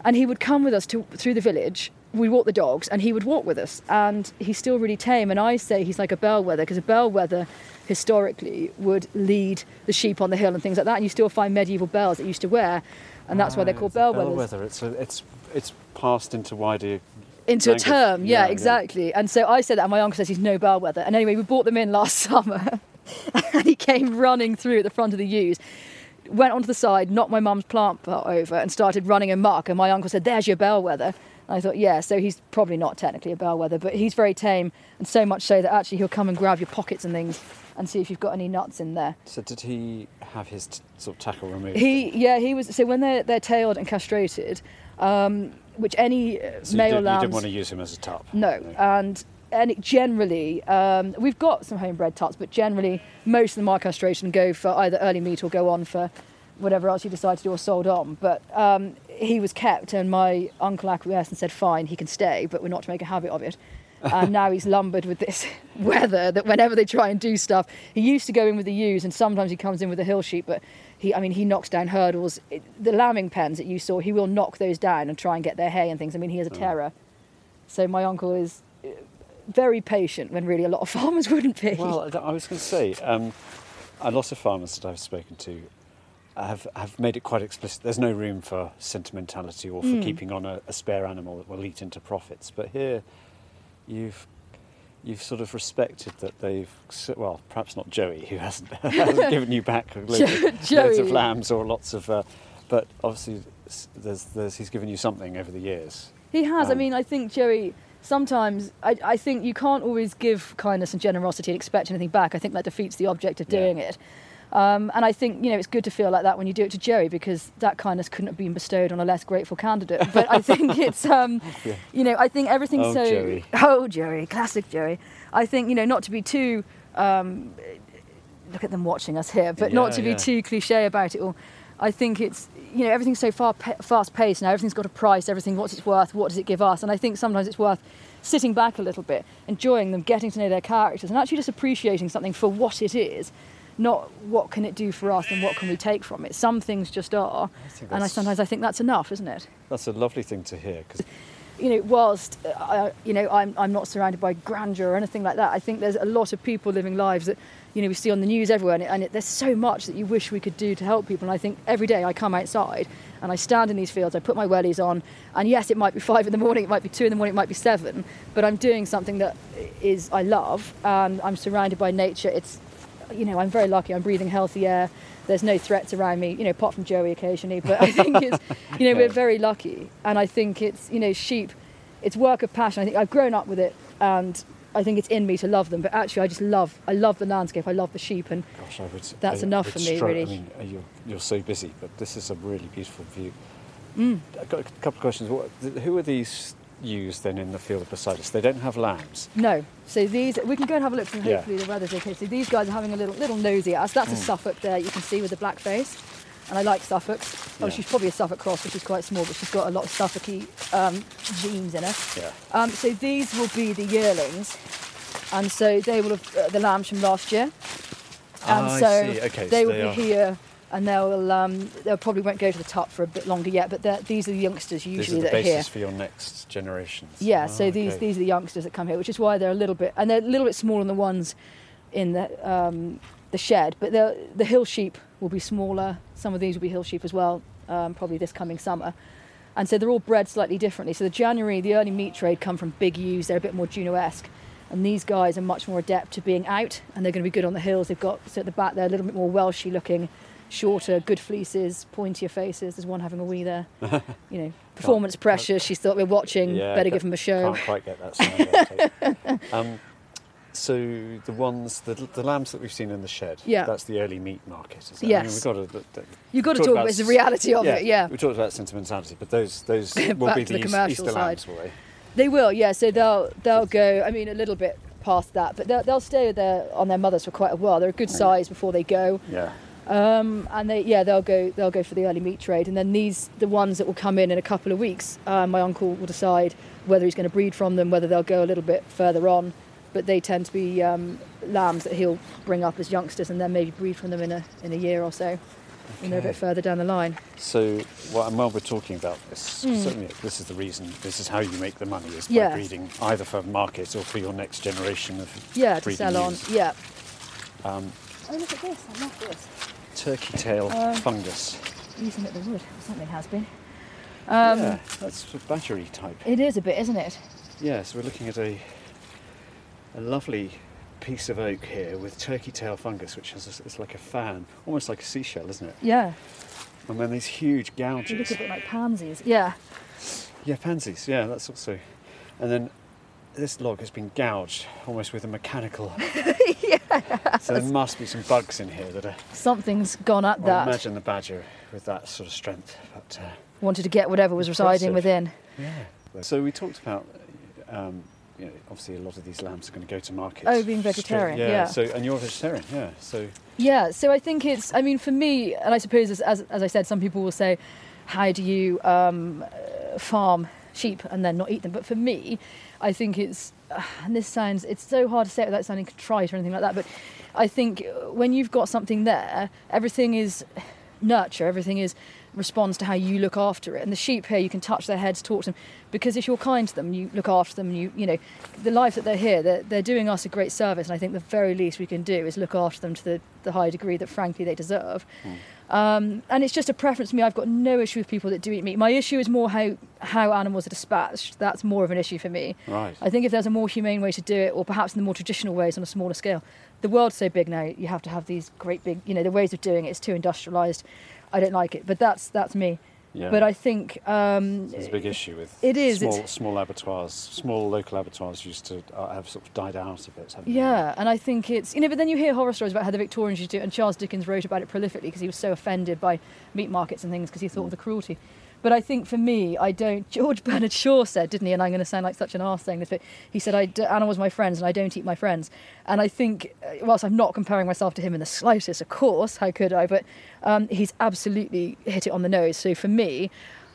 and he would come with us to through the village. We walk the dogs, and he would walk with us, and he's still really tame. And I say he's like a bellwether because a bellwether historically would lead the sheep on the hill and things like that. And you still find medieval bells that used to wear, and that's why they're Ah, called bellwethers bellwether. It's a, it's it's passed into wider into language. a term. Yeah, Yeah, yeah. exactly. And so I said that, and my uncle says he's no bellwether. And anyway, we bought them in last summer, and he came running through at the front of the ewes. Went onto the side, knocked my mum's plant pot over, and started running amok. And my uncle said, "There's your bellwether." And I thought, yeah, so he's probably not technically a bellwether, but he's very tame, and so much so that actually he'll come and grab your pockets and things, and see if you've got any nuts in there. So did he have his t- sort of tackle removed? He, yeah, he was. So when they're they're tailed and castrated, um, which any uh, so you, did, lambs. not want to use him as a tup. No, and and it generally um, we've got some homebred tups, but generally most of them are castration go for either early meat or go on for whatever else you decide to do or sold on. But um, he was kept, and my uncle acquiesced and said, "Fine, he can stay, but we're not to make a habit of it." And now he's lumbered with this wether that whenever they try and do stuff, he used to go in with the ewes, and sometimes he comes in with a hill sheep, but. He, I mean, he knocks down hurdles. It, the lambing pens that you saw, he will knock those down and try and get their hay and things. I mean, he is a terror. So my uncle is uh, very patient when really a lot of farmers wouldn't be. Well, I I was going to say, um, a lot of farmers that I've spoken to have, have made it quite explicit. There's no room for sentimentality or for Mm. keeping on a, a spare animal that will eat into profits. But here, you've you've sort of respected that they've well, perhaps not Joey, who hasn't, hasn't given you back loads, of- loads of lambs or lots of, uh, but obviously there's, there's, he's given you something over the years. he has. I Um, mean, I think Joey. Sometimes I, I think you can't always give kindness and generosity and expect anything back. I think that defeats the object of Yeah. doing it. Um, and I think you know it's good to feel like that when you do it to Joey because that kindness couldn't have been bestowed on a less grateful candidate. But I think it's um, Yeah. you know I think everything's Oh, so Joey. oh Joey, classic Joey. I think you know not to be too um, look at them watching us here, but not Yeah, to be yeah. too cliche about it all. I think it's you know everything's so far pa- fast paced now. Everything's got a price. Everything what's it's worth. What does it give us? And I think sometimes it's worth sitting back a little bit, enjoying them, getting to know their characters, and actually just appreciating something for what it is, not what can it do for us and what can we take from it. Some things just are, think and I sometimes I think that's enough, isn't it? That's a lovely thing to hear because you know, whilst uh, I, you know, I'm, I'm not surrounded by grandeur or anything like that, I think there's a lot of people living lives that, you know, we see on the news everywhere, and, it, and it, there's so much that you wish we could do to help people. And I think every day I come outside and I stand in these fields, I put my wellies on, and yes, it might be five in the morning, it might be two in the morning, it might be seven, but I'm doing something that is I love, and I'm surrounded by nature. It's, you know, I'm very lucky. I'm breathing healthy air. There's no threats around me, you know, apart from Joey occasionally. But I think it's, you know, we're very lucky, and I think it's, you know, sheep it's work of passion. I think I've grown up with it, and I think it's in me to love them. But actually, I just love I love the landscape. I love the sheep, and Gosh, I would. That's I enough for me, really. I mean, uh, you're, you're so busy, but this is a really beautiful view. Mm. I've got a couple of questions. What, who are these ewes then in the field beside us? They don't have lambs. no. So these we can go and have a look. And Yeah. hopefully the weather's okay. So these guys are having a little little nosy at us. That's a Suffolk there. You can see with the black face. And I like Suffolks. Oh, Yeah. she's probably a Suffolk cross, which is quite small, but she's got a lot of Suffolky um, genes in her. Yeah. Um, so these will be the yearlings, and so they will have uh, the lambs from last year. And Ah, I so see. Okay, they so will they be are- here, and they'll um, they'll probably won't go to the top for a bit longer yet. But these are the youngsters These usually are the that are here. basis for your next generations. Yeah, Ah, so these okay. these are the youngsters that come here, which is why they're a little bit and they're a little bit smaller than the ones in the um, the shed. But the the hill sheep will be smaller. Some of these will be hill sheep as well, um, probably this coming summer. And so they're all bred slightly differently. So the January, the early meat trade come from big ewes. They're a bit more Juno-esque. And these guys are much more adept to being out, and they're going to be good on the hills. They've got so at the back they're a little bit more Welshy looking, shorter, good fleeces, pointier faces. There's one having a wee there. You know, performance pressure. She thought we're watching. Yeah, better give them a show. Can't quite get that sound. out of it. um, so the ones, the, the lambs that we've seen in the shed, Yeah. that's the early meat market, is it? Yes. I mean, we've got to, You've got to talk about it's the reality of it, yeah. We talked about sentimentality, but those those will be to the, the commercial Easter side. lambs, will they? They will, yeah. So they'll they'll go. I mean, a little bit past that, but they'll, they'll stay there on their mothers for quite a while. They're a good size before they go, Yeah. Um, and they yeah they'll go they'll go for the early meat trade, and then these the ones that will come in in a couple of weeks. Uh, my uncle will decide whether he's going to breed from them, whether they'll go a little bit further on, but they tend to be um, lambs that he'll bring up as youngsters and then maybe breed from them in a in a year or so. when they're a bit further down the line. So, well, and while we're talking about this, Mm. certainly this is the reason, this is how you make the money, is by Yes. breeding either for markets or for your next generation of Yeah, to breeding sell on. ewes. Yeah. Um, Oh, look at this. I love this. Turkey tail Um, fungus. Using at the wood. Something has been. Um, yeah, that's a battery type. It is a bit, isn't it? Yeah, so we're looking at a a lovely piece of oak here with turkey tail fungus, which is it's like a fan, almost like a seashell, isn't it? Yeah. And then these huge gouges. They look a bit like pansies. Yeah. Yeah, pansies. Yeah, that's also. And then this log has been gouged almost with a mechanical. yeah. So there must be some bugs in here that are. Something's gone at I that. imagine the badger with that sort of strength. But, uh, Wanted to get whatever was residing within. yeah. So we talked about. Um, you know, obviously, a lot of these lambs are going to go to market. Oh, being vegetarian, yeah. So, and you're a vegetarian, yeah. So, Yeah, so I think it's, I mean, for me, and I suppose as, as, as I said, some people will say, how do you um, farm sheep and then not eat them? But for me, I think it's, and this sounds, it's so hard to say it without sounding contrite or anything like that, but I think when you've got something there, everything is nurture, everything is responds to how you look after it. And the sheep here, you can touch their heads, talk to them, because if you're kind to them, you look after them, you you know, the life that they're here, they're, they're doing us a great service. And I think the very least we can do is look after them to the, the high degree that, frankly, they deserve. Hmm. Um, and it's just a preference for me. I've got no issue with people that do eat meat. My issue is more how, how animals are dispatched. That's more of an issue for me. Right. I think if there's a more humane way to do it, or perhaps in the more traditional ways on a smaller scale, the world's so big now. You have to have these great big, you know, the ways of doing it is too industrialised. I don't like it, but that's that's me. Yeah. But I think um, There's a big issue with It is, small, it's- small abattoirs. Small local abattoirs used to uh, have sort of died out a bit, haven't they? Yeah, and I think it's you know, but then you hear horror stories about how the Victorians used to and Charles Dickens wrote about it prolifically because he was so offended by meat markets and things because he thought of the cruelty. But I think for me, I don't. George Bernard Shaw said, didn't he? And I'm going to sound like such an arse saying this, but he said, I d- "Animals are my friends, and I don't eat my friends." And I think, uh, whilst I'm not comparing myself to him in the slightest, of course, how could I? But um, he's absolutely hit it on the nose. So for me.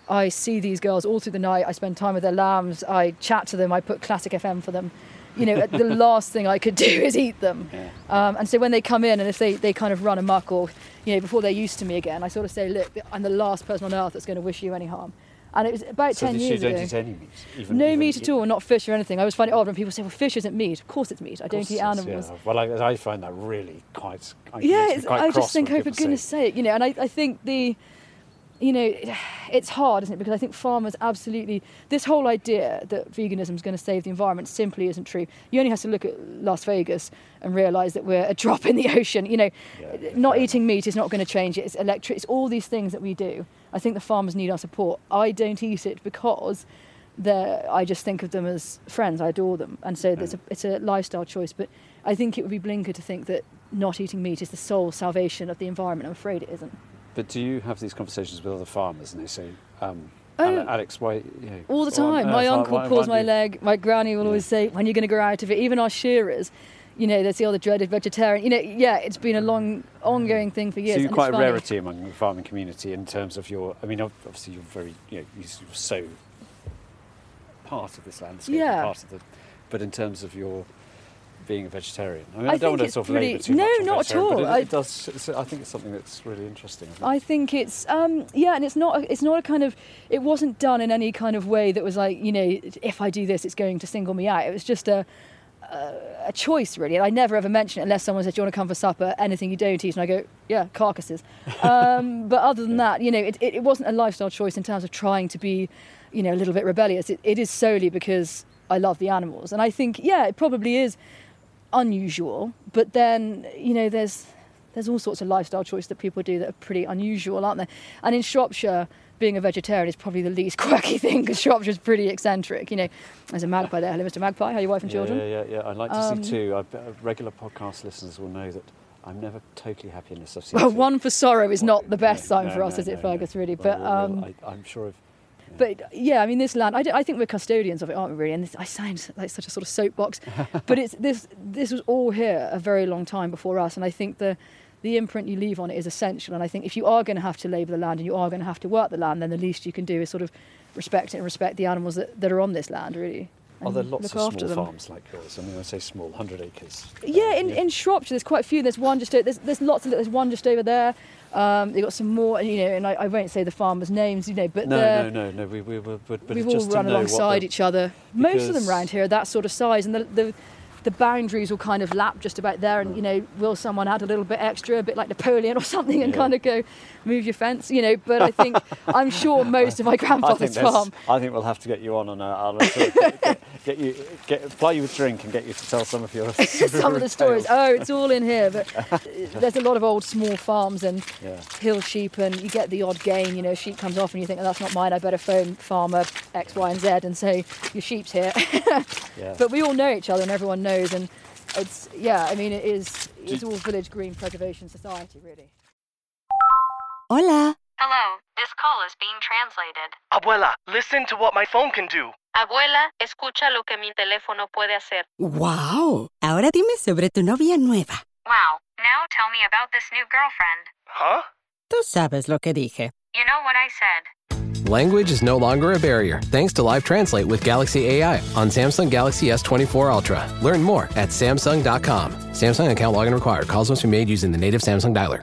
I see these girls all through the night. I spend time with their lambs. I chat to them. I put classic FM for them. You know, the last thing I could do is eat them. Um, and so when they come in and if they, they kind of run amok or, you know, before they're used to me again, I sort of say, look, I'm the last person on earth that's going to wish you any harm. And it was about So 10 that years you don't ago. eat any meat? Even, no even- meat at all, not fish or anything. I always find it odd when people say, well, fish isn't meat. Of course it's meat. I don't eat animals. Yeah. Well, I, I find that really quite. it yeah, it's, quite I just think, oh, for goodness sake, you know, and I, I think the, you know, it's hard, isn't it? Because I think farmers absolutely, this whole idea that veganism is going to save the environment simply isn't true. You only have to look at Las Vegas and realise that we're a drop in the ocean. You know, not eating meat is not going to change it. It's electric. It's all these things that we do. I think the farmers need our support. I don't eat it because I just think of them as friends. I adore them, and so there's a, mm. it's a lifestyle choice. But I think it would be blinker to think that not eating meat is the sole salvation of the environment. I'm afraid it isn't. But do you have these conversations with other farmers and they say, um, Oh. Alix, why? You know, All the time. My uncle why- pulls why my leg. My granny will always say, "When are you going to grow out of it?" Even our shearers, you know, there's the other dreaded vegetarian. You know, yeah, it's been a long, ongoing thing for years. So you're quite a rarity among the farming community in terms of your. I mean, obviously you're very, you know, you're so part of this landscape, Yeah. part of the. But in terms of your being a vegetarian, I mean, I I, don't want to sort of pretty- labour too no, much. on not at all. But I- it, it does. I think it's something that's really interesting. It? I think it's um, yeah, and it's not it's not a kind of it wasn't done in any kind of way that was like you know if I do this it's going to single me out. It was just a a, a choice really, and I never ever mention it unless someone says do you want to come for supper? Anything you don't eat, and I go yeah, carcasses. Um, but other than that, you know, it, it, it wasn't a lifestyle choice in terms of trying to be you know a little bit rebellious. It, it is solely because I love the animals, and I think yeah, it probably is unusual. But then you know there's there's all sorts of lifestyle choices that people do that are pretty unusual, aren't there? And in Shropshire, being a vegetarian is probably the least quirky thing because Shropshire's pretty eccentric. You know, there's a magpie there. Hello, Mr. Magpie. How are your wife and Yeah, children? Yeah, yeah, yeah. I'd like to Um, see two. I regular podcast listeners will know that I'm never totally happy unless I've seen Well, two. one for sorrow is not the best No, sign no, for us, no, is it, Fergus? Really, but we'll- um, I, I'm sure of. But yeah, I mean, this land—I think we're custodians of it, aren't we? Really, and this, I sound like such a sort of soapbox, but it's this. This was all here a very long time before us, and I think the the imprint you leave on it is essential. And I think if you are going to have to labour the land and you are going to have to work the land, then the least you can do is sort of respect it and respect the animals that, that are on this land. Really. Are there lots of small them. farms like yours? I mean, I say small, 100 acres. Yeah, uh, in, in Shropshire, there's quite a few. There's one just there's there's lots of there's one just over there. Um, they've got some more, and you know, and I, I won't say the farmers' names, you know, but No, they're- no, no, no. We, we, we, but, but we've all run alongside each other. Most of them around here are that sort of size, and the, the the boundaries will kind of lap just about there. And you know, will someone add a little bit extra, a bit like Napoleon or something, and Yeah. kind of go move your fence, you know? But I think I'm sure most of my grandfather's there's- farm. I think we'll have to get you on on a, on sort of get, get, get you get fly you with drink and get you to tell some of your some of the stories. Oh, it's all in here, but uh, there's a lot of old small farms and Yeah. hill sheep, and you get the odd gain. You know, sheep comes off, and you think, oh, that's not mine. I better phone farmer X, Y, and Z and say your sheep's here. Yeah. But we all know each other, and everyone knows, and it's yeah. I mean, it is. It's all village green preservation society, really. Hola. Hello, this call is being translated. Abuela, listen to what my phone can do. Abuela, escucha lo que mi teléfono puede hacer. ¡Wow! Ahora dime sobre tu novia nueva. Wow, now tell me about this new girlfriend. Huh? Tú sabes lo que dije. You know what I said. Language is no longer a barrier thanks to Live Translate with Galaxy AI on Samsung Galaxy S24 Ultra. Learn more at Samsung.com. Samsung account login required. Calls must be made using the native Samsung dialer.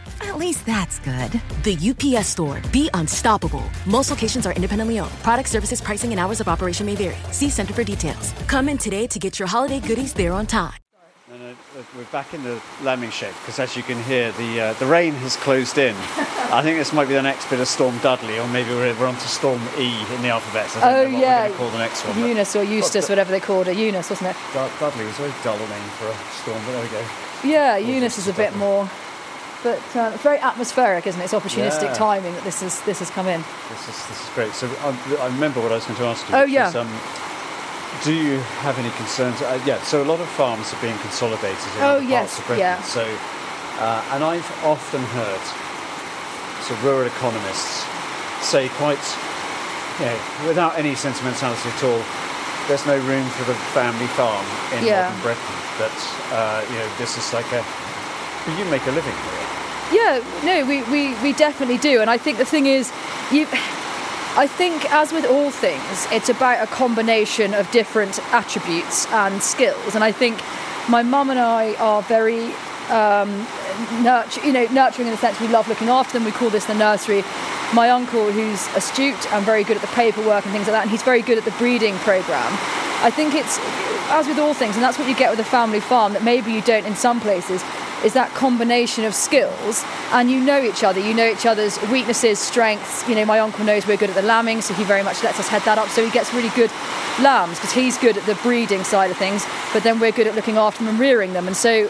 At least that's good. The UPS store. Be unstoppable. Most locations are independently owned. Product services, pricing, and hours of operation may vary. See Center for details. Come in today to get your holiday goodies there on time. No, uh, we're back in the lambing shed because, as you can hear, the uh, the rain has closed in. I think this might be the next bit of Storm Dudley, or maybe we're, we're on to Storm E in the alphabet. I don't Oh what yeah, we're call the next one. Eunice or Eustace, whatever they called it. Eunice, wasn't it? Dud- Dudley was a very dull name for a storm, but there we go. Yeah, Eunice is a bit more, but um, it's very atmospheric, isn't it? It's opportunistic Yeah. timing that this is this has come in. This is this is great. So um, I remember what I was going to ask you. Oh, yeah. is, um, do you have any concerns? Uh, yeah. So a lot of farms are being consolidated in Oh, yes, parts of Britain. yeah. So, uh, and I've often heard so rural economists say quite, you know, without any sentimentality at all, there's no room for the family farm in Yeah. modern Britain. That uh, you know, this is like a you make a living here. Yeah, no, we, we, we definitely do. And I think the thing is, you, I think, as with all things, it's about a combination of different attributes and skills. And I think my mum and I are very um, nurture, you know, nurturing in the sense we love looking after them. We call this the nursery. My uncle, who's astute and very good at the paperwork and things like that, and he's very good at the breeding program. I think it's, as with all things, and that's what you get with a family farm that maybe you don't in some places, is that combination of skills and you know each other. You know each other's weaknesses strengths. You know my uncle knows we're good at the lambing so he very much lets us head that up. So he gets really good lambs because he's good at the breeding side of things but then we're good at looking after them and rearing them. And so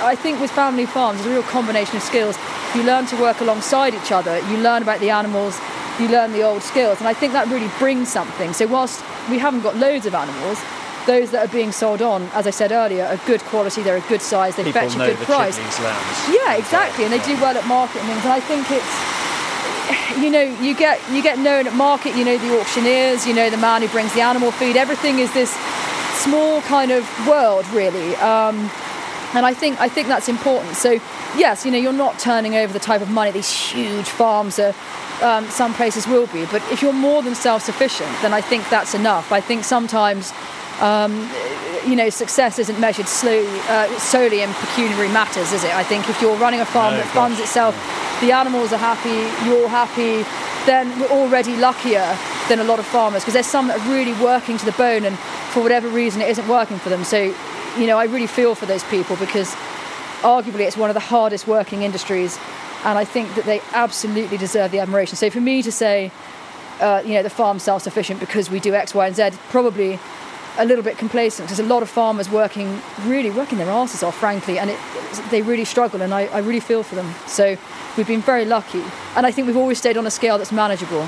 i think with family farms there's a real combination of skills. You learn to work alongside each other. You learn about the animals. You learn the old skills. And i think that really brings something. So whilst we haven't got loads of animals those that are being sold on, as I said earlier, are good quality, they're a good size, they People fetch a good price. Yeah, exactly, and they do well at market and things. And I think it's, you know, you get you get known at market. You know the auctioneers, you know the man who brings the animal feed. Everything is this small kind of world, really. Um, and I think I think that's important. So yes, you know, you're not turning over the type of money these huge farms are. Um, some places will be, but if you're more than self-sufficient, then I think that's enough. I think sometimes um, you know, success isn't measured slowly, uh, solely in pecuniary matters, is it? I think if you're running a farm No, that funds gosh, itself, the animals are happy, you're happy, then we're already luckier than a lot of farmers because there's some that are really working to the bone and for whatever reason it isn't working for them. So, you know, I really feel for those people because arguably it's one of the hardest working industries and I think that they absolutely deserve the admiration. So for me to say, uh, you know, the farm's self-sufficient because we do X, Y, and Z, probably a little bit complacent because a lot of farmers working really working their asses off, frankly, and it, they really struggle, and I, I really feel for them. So we've been very lucky, and I think we've always stayed on a scale that's manageable,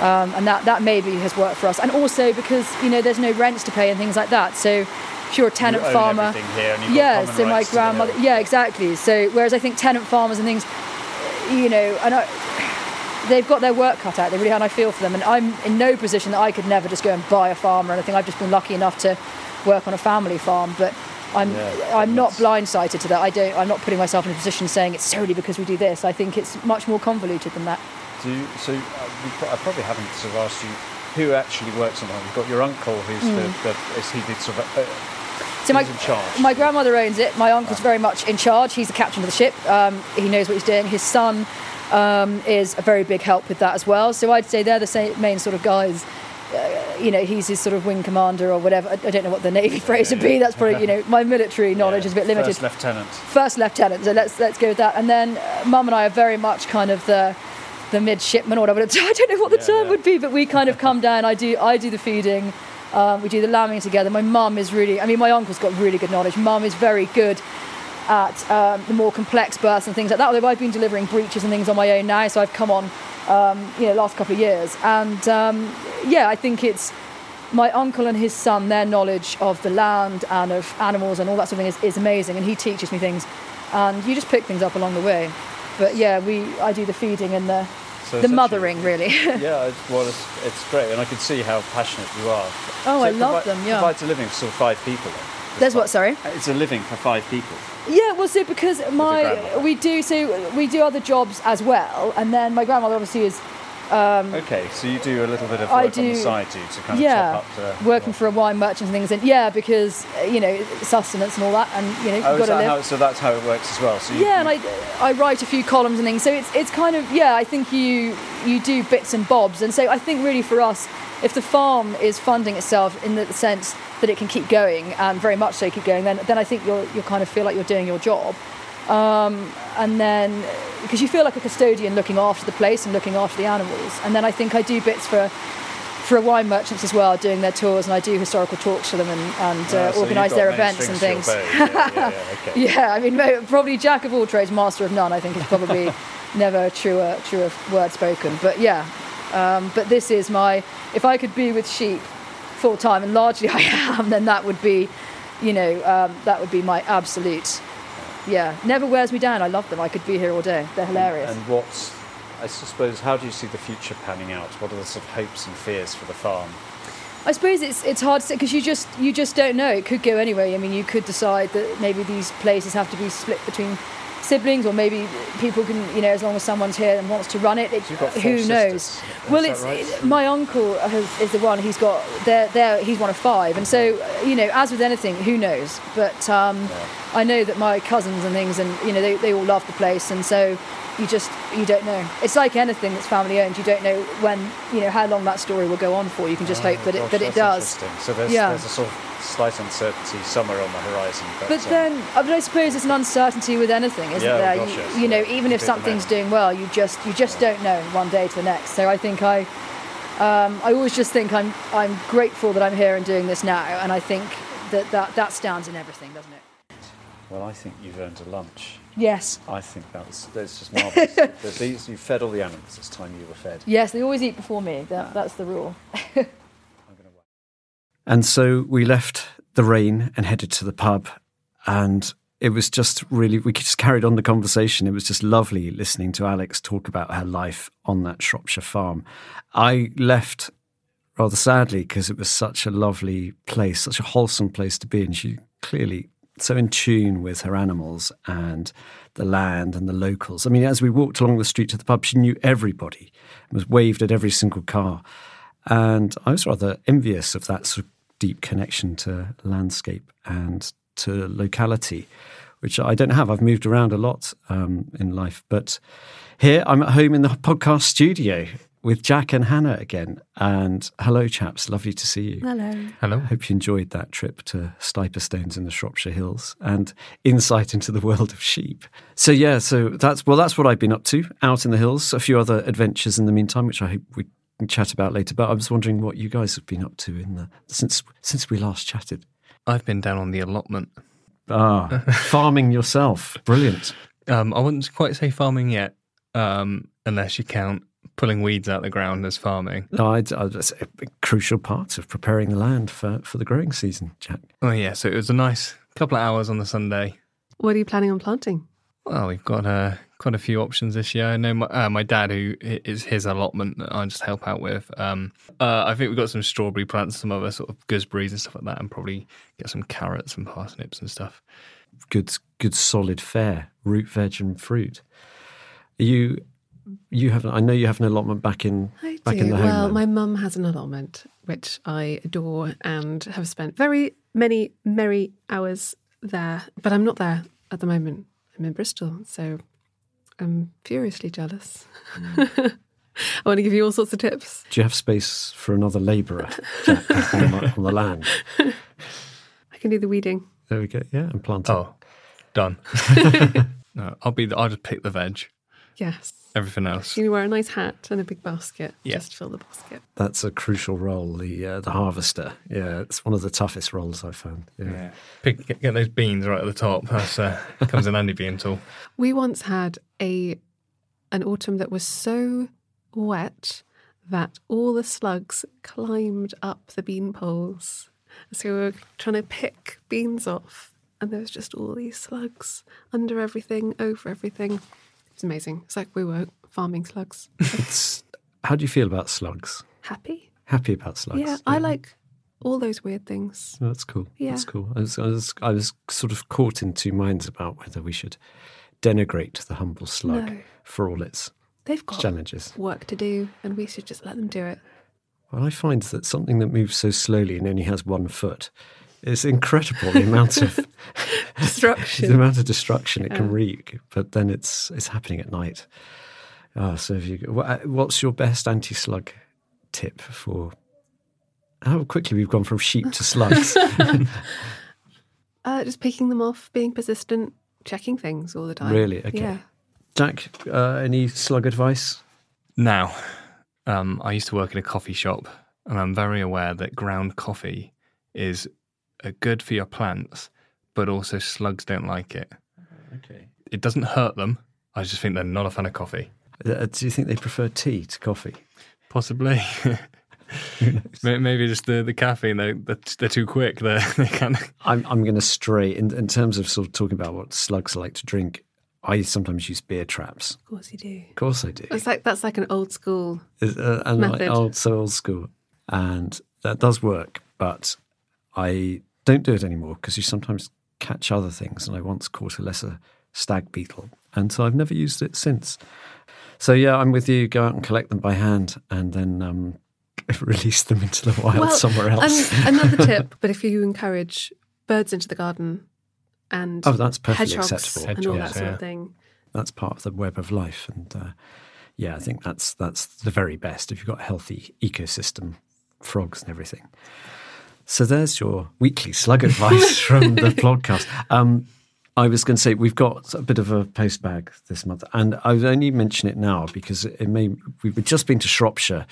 um, and that that maybe has worked for us. And also because you know there's no rents to pay and things like that, so. If you're a tenant own farmer, everything here and you've got yeah. So my rights to the grandmother, yeah, exactly. So whereas I think tenant farmers and things, you know, and I, they've got their work cut out. They really have, and I feel for them. And I'm in no position that I could never just go and buy a farm or anything. I've just been lucky enough to work on a family farm, but I'm Yeah, I'm not blindsided to that. I don't. I'm not putting myself in a position saying it's solely because we do this. I think it's much more convoluted than that. Do you, so uh, I probably haven't sort of asked you who actually works on farm. You've got your uncle, who's Mm. the, the is he did sort of uh, So my, in charge. my grandmother owns it. My uncle's very much in charge. He's the captain of the ship. Um, he knows what he's doing. His son um, is a very big help with that as well. So I'd say they're the same, main sort of guys. Uh, you know, he's his sort of wing commander or whatever. I, I don't know what the navy phrase would be. That's probably you know my military knowledge is a bit limited. First lieutenant. First lieutenant. So let's let's go with that. And then uh, mum and I are very much kind of the the midshipman or whatever. I don't know what the term would be, but we kind of come down. I do I do the feeding. Um, we do the lambing together. My mum is really. I mean, my uncle's got really good knowledge. Mum is very good at um, the more complex births and things like that. Although I've been delivering breeches and things on my own now, so I've come on, um, you know, last couple of years. And um, yeah, I think it's my uncle and his son. Their knowledge of the land and of animals and all that sort of thing is, is amazing, and he teaches me things. And you just pick things up along the way. But yeah, we I do the feeding and the So the mothering really. yeah, it's, well, it's, it's great, and I can see how passionate you are. Oh, So I love provi- them, yeah. Provides a living for sort of five people. Then. There's what? Sorry. It's a living for five people. Yeah, well, so because my we do so we do other jobs as well, and then my grandmother obviously is. Um, Okay, so you do a little bit of work I on the do- side, do to kind of yeah, top up the. working for a wine merchant and things, and yeah, because you know sustenance and all that, and you know you've Oh, got to live. how, so that's how it works as well. So you, yeah, and I, I write a few columns and things, so it's it's kind of yeah. I think you you do bits and bobs, and so I think really for us, if the farm is funding itself in the sense that it can keep going and very much so keep going, then then I think you'll you will kind of feel like you're doing your job, um, and then because you feel like a custodian looking after the place and looking after the animals, and then I think I do bits for. For a wine merchants as well, doing their tours, and I do historical talks for them and, and Ah, uh, so organise their events and things. to your bow. Yeah, yeah, yeah, okay. Yeah, I mean, probably jack of all trades, master of none. I think is probably never a truer, truer word spoken. But yeah, um, but this is my. If I could be with sheep full time, and largely I am, then that would be, you know, um, that would be my absolute. Yeah, never wears me down. I love them. I could be here all day. They're hilarious. And what's, I suppose, how do you see the future panning out? What are the sort of hopes and fears for the farm? I suppose it's it's hard to say because you just you just don't know. It could go anyway. I mean, you could decide that maybe these places have to be split between siblings, or maybe people can, you know, as long as someone's here and wants to run it. it you've got four who knows? sisters, Well, is it's right? it- my uncle has, is the one. He's got they're, they're, he's one of five, and so you know, as with anything, who knows? But um, I know that my cousins and things, and you know, they, they all love the place, and so you just you don't know. It's like anything that's family owned. You don't know when you know how long that story will go on for. You can just hope that it Oh, that it does. So there's, yeah. there's a sort of slight uncertainty somewhere on the horizon. But, But um, then, uh, but I suppose it's an uncertainty with anything, isn't Yeah, there? gosh, you, yes. you know, even if something's doing well, you just you just don't know one day to the next. So I think I, um, I always just think I'm I'm grateful that I'm here and doing this now, and I think that that, that stands in everything, doesn't it? Well, I think you've earned a lunch. Yes. I think that's that's just marvellous. These, you fed all the animals. It's time you were fed. Yes, they always eat before me. That, that's the rule. And so we left the rain and headed to the pub. And it was just really, we just carried on the conversation. It was just lovely listening to Alix talk about her life on that Shropshire farm. I left rather sadly because it was such a lovely place, such a wholesome place to be. And she clearly so in tune with her animals and the land and the locals. I mean, as we walked along the street to the pub, she knew everybody and was waved at every single car. And I was rather envious of that sort of deep connection to landscape and to locality, which I don't have. I've moved around a lot um, in life, but here I'm at home in the podcast studio with Jack and Hannah again. And hello, chaps. Lovely to see you. Hello. Hello. Hope you enjoyed that trip to Stiperstones in the Shropshire Hills and insight into the world of sheep. So yeah, so that's well, that's what I've been up to out in the hills. A few other adventures in the meantime, which I hope we can chat about later. But I was wondering what you guys have been up to in the since since we last chatted. I've been down on the allotment. Ah, farming yourself, brilliant. Um, I wouldn't quite say farming yet, um, unless you count pulling weeds out of the ground as farming. No, I'd, I'd, that's a crucial part of preparing the land for, for the growing season, Jack. Oh yeah, so it was a nice couple of hours on the Sunday. What are you planning on planting? Well, we've got uh, quite a few options this year. I know my, uh, my dad, who i- is his allotment that I just help out with. Um, uh, I think we've got some strawberry plants, some other sort of gooseberries and stuff like that, and probably get some carrots and parsnips and stuff. Good, good, solid fare, root, veg, and fruit. You, you have. I know you have an allotment back in I back do. in the well, homeland. my mum has an allotment, which I adore and have spent very many merry hours there. But I'm not there at the moment. I'm in Bristol, so I'm furiously jealous. Mm. I want to give you all sorts of tips. Do you have space for another labourer Jack, on, the, on the land? I can do the weeding. There we go. Yeah, and planting. Oh, done. no, I'll be. The, I'll just pick the veg. Yes. Everything else. You wear a nice hat and a big basket. Yeah. Just fill the basket. That's a crucial role. The uh, the harvester. Yeah, it's one of the toughest roles I've found. Yeah. Yeah. Pick, get, get those beans right at the top. That's uh, comes in handy being tool. We once had a an autumn that was so wet that all the slugs climbed up the bean poles. So we were trying to pick beans off, and there was just all these slugs under everything, over everything. It's amazing. It's like we were farming slugs. How do you feel about slugs? Happy? Happy about slugs? Yeah, I like all those weird things. Oh, That's cool. Yeah. That's cool. I was, I was I was sort of caught in two minds about whether we should denigrate the humble slug No. for all its They've got challenges. work to do, and we should just let them do it. Well, I find that something that moves so slowly and only has one foot is incredible. The amount of Destruction. the amount of destruction it can Yeah. wreak. But then it's it's happening at night. Ah, so if you, what's your best anti-slug tip for? How quickly we've gone from sheep to slugs. Uh, just picking them off, being persistent, checking things all the time. Really? Okay. Yeah. Jack, uh, any slug advice? Now, um, I used to work in a coffee shop, and I'm very aware that ground coffee is uh, good for your plants, but also slugs don't like it. Okay. It doesn't hurt them. I just think they're not a fan of coffee. Uh, do you think they prefer tea to coffee? Possibly. Maybe just the, the caffeine, they're, they're, they're too quick. They're, they can't. I'm I'm going to stray in, in terms of sort of talking about what slugs like to drink. I sometimes use beer traps. Of course you do. Of course I do. It's like that's like an old school. Uh, and like Method. old so old school, and that does work. But I don't do it anymore because you sometimes catch other things, and I once caught a lesser stag beetle, and so I've never used it since. So yeah, I'm with you. Go out and collect them by hand, and then um, release them into the wild somewhere else. and another tip, but if you encourage birds into the garden and Oh, that's perfectly hedgehogs acceptable. and all Hedgehogs, that sort of thing. that's part of the web of life and uh, yeah i think that's that's the very best if you've got a healthy ecosystem frogs and everything so there's your weekly slug advice from the podcast um, I was going to say we've got a bit of a post bag this month, and I would only mention it now because it may. We've just been to Shropshire,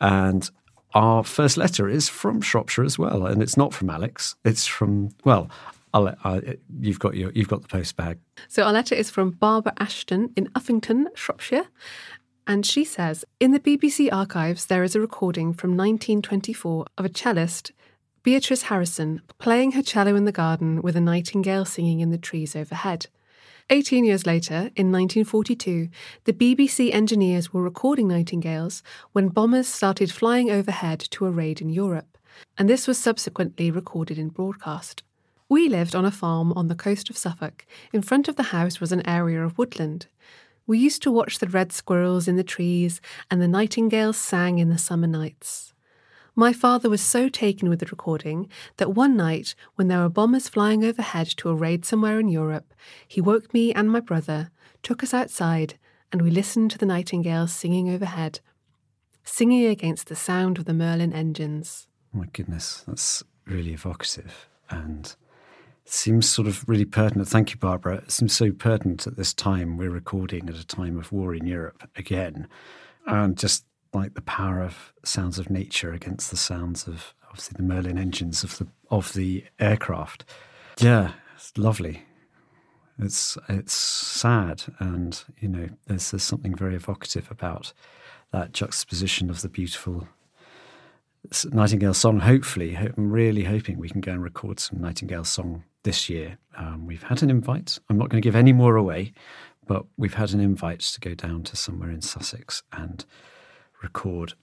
and our first letter is from Shropshire as well, and it's not from Alix. It's from well, I'll, let- I, you've got your you've got the post bag. So our letter is from Barbara Ashton in Uffington, Shropshire. And she says In the BBC archives, there is a recording from 1924 of a cellist, Beatrice Harrison, playing her cello in the garden with a nightingale singing in the trees overhead. 18 years later, in 1942, the BBC engineers were recording nightingales when bombers started flying overhead to a raid in Europe, and this was subsequently recorded in broadcast. We lived on a farm on the coast of Suffolk. In front of the house was an area of woodland. We used to watch the red squirrels in the trees, and the nightingales sang in the summer nights. My father was so taken with the recording that one night, when there were bombers flying overhead to a raid somewhere in Europe, he woke me and my brother, took us outside, and we listened to the nightingales singing overhead. singing against the sound of the Merlin engines. Oh my goodness, that's really evocative and seems sort of really pertinent. Thank you, Barbara. It seems so pertinent at this time. We're recording at a time of war in Europe again. And just like the power of sounds of nature against the sounds of obviously the Merlin engines of the of the aircraft. Yeah, it's lovely. It's it's sad, and you know, there's, there's something very evocative about that juxtaposition of the beautiful Nightingale song. Hopefully, I'm really hoping we can go and record some Nightingale song this year. Um, we've had an invite. I'm not going to give any more away, but we've had an invite to go down to somewhere in Sussex and record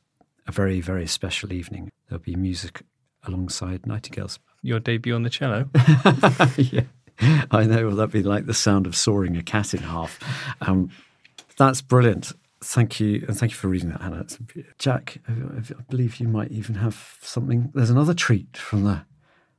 a very, very special evening. There'll be music alongside Nightingales. Your debut on the cello? yeah. I know. Well, that'd be like the sound of sawing a cat in half. Um, that's brilliant. Thank you, and thank you for reading that, Hannah. Jack, I believe you might even have something. There's another treat from the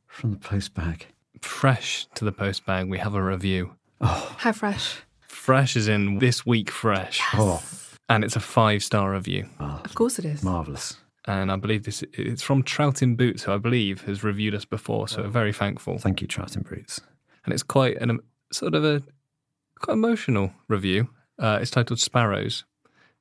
from the post bag. Fresh to the post bag, we have a review. Oh, How fresh? Fresh is in this week fresh. Oh, and it's a five star review. Of course it is. marvelous! And I believe this it's from Trout in Boots, who I believe has reviewed us before, so we're very thankful. Thank you, Trout in Boots. And it's quite an um, sort of a quite emotional review. Uh, it's titled Sparrows,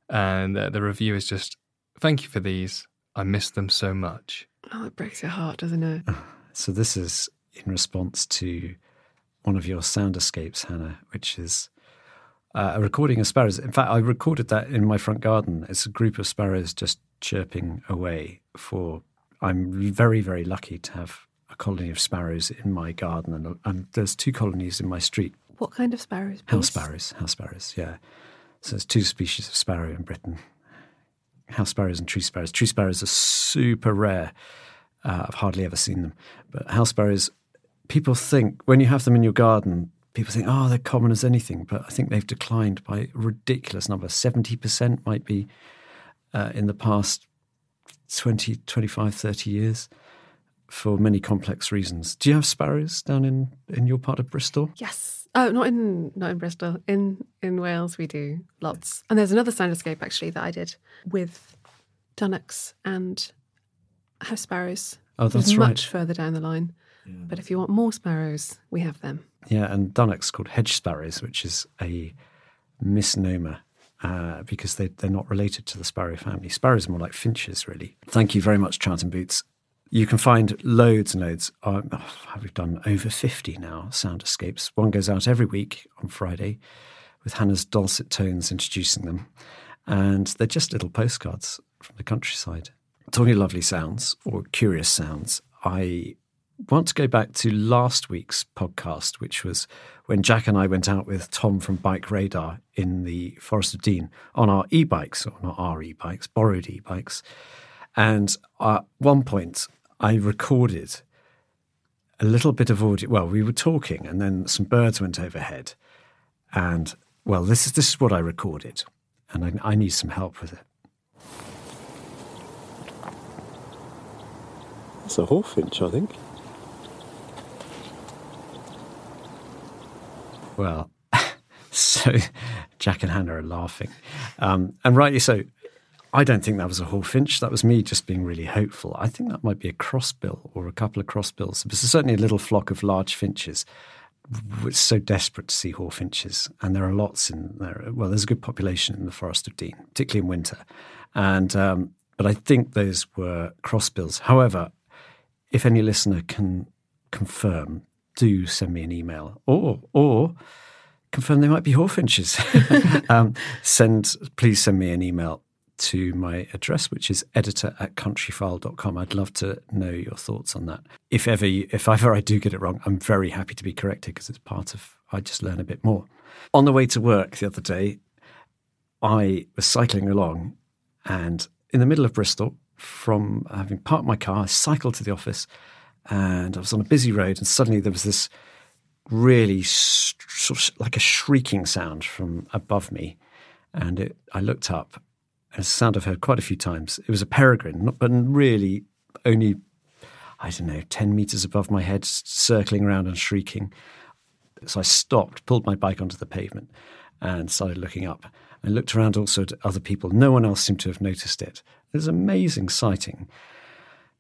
and uh, the review is just thank you for these. I miss them so much. Oh, it breaks your heart, doesn't it? So this is in response to one of your sound escapes, Hannah, which is uh, a recording of sparrows. In fact, I recorded that in my front garden. It's a group of sparrows just chirping away. For I'm very, very lucky to have a colony of sparrows in my garden, and, and there's two colonies in my street. What kind of sparrows? House sparrows, house sparrows, yeah. So there's two species of sparrow in Britain house sparrows and tree sparrows. Tree sparrows are super rare. Uh, I've hardly ever seen them. But house sparrows, people think, when you have them in your garden, people think, oh, they're common as anything. But I think they've declined by a ridiculous number. 70% might be uh, in the past 20, 25, 30 years for many complex reasons. Do you have sparrows down in, in your part of Bristol? Yes. Oh, not in not in Bristol. In in Wales, we do lots. And there's another sound escape actually that I did with dunnocks and house sparrows. Oh, that's It's right. Much further down the line. But if you want more sparrows, we have them. Yeah, and dunnocks called hedge sparrows, which is a misnomer uh, because they, they're not related to the sparrow family. Sparrows are more like finches, really. Thank you very much, and Boots. You can find loads and loads. Oh, we've done over 50 now sound escapes. One goes out every week on Friday with Hannah's dulcet tones introducing them. And they're just little postcards from the countryside. Talking of lovely sounds or curious sounds, I want to go back to last week's podcast, which was when Jack and I went out with Tom from Bike Radar in the Forest of Dean on our e bikes, or not our e bikes, borrowed e bikes. And at one point, I recorded a little bit of audio. Well, we were talking, and then some birds went overhead. And well, this is this is what I recorded, and I, I need some help with it. It's a hawfinch, I think. Well, so Jack and Hannah are laughing, um, and rightly so. I don't think that was a hawfinch. That was me just being really hopeful. I think that might be a crossbill or a couple of crossbills. There's certainly a little flock of large finches. We're so desperate to see hawfinches, and there are lots in there. Well, there's a good population in the Forest of Dean, particularly in winter. And um, but I think those were crossbills. However, if any listener can confirm, do send me an email or or confirm they might be hawfinches. um, send please send me an email to my address, which is editor at countryfile.com. I'd love to know your thoughts on that. If ever, you, if ever I do get it wrong, I'm very happy to be corrected because it's part of, I just learn a bit more. On the way to work the other day, I was cycling along and in the middle of Bristol, from having parked my car, I cycled to the office and I was on a busy road and suddenly there was this really sh- sort of like a shrieking sound from above me. And it, I looked up it's a sound I've heard quite a few times. It was a peregrine, but really only, I don't know, 10 meters above my head, circling around and shrieking. So I stopped, pulled my bike onto the pavement, and started looking up. I looked around also at other people. No one else seemed to have noticed it. it. was an amazing sighting.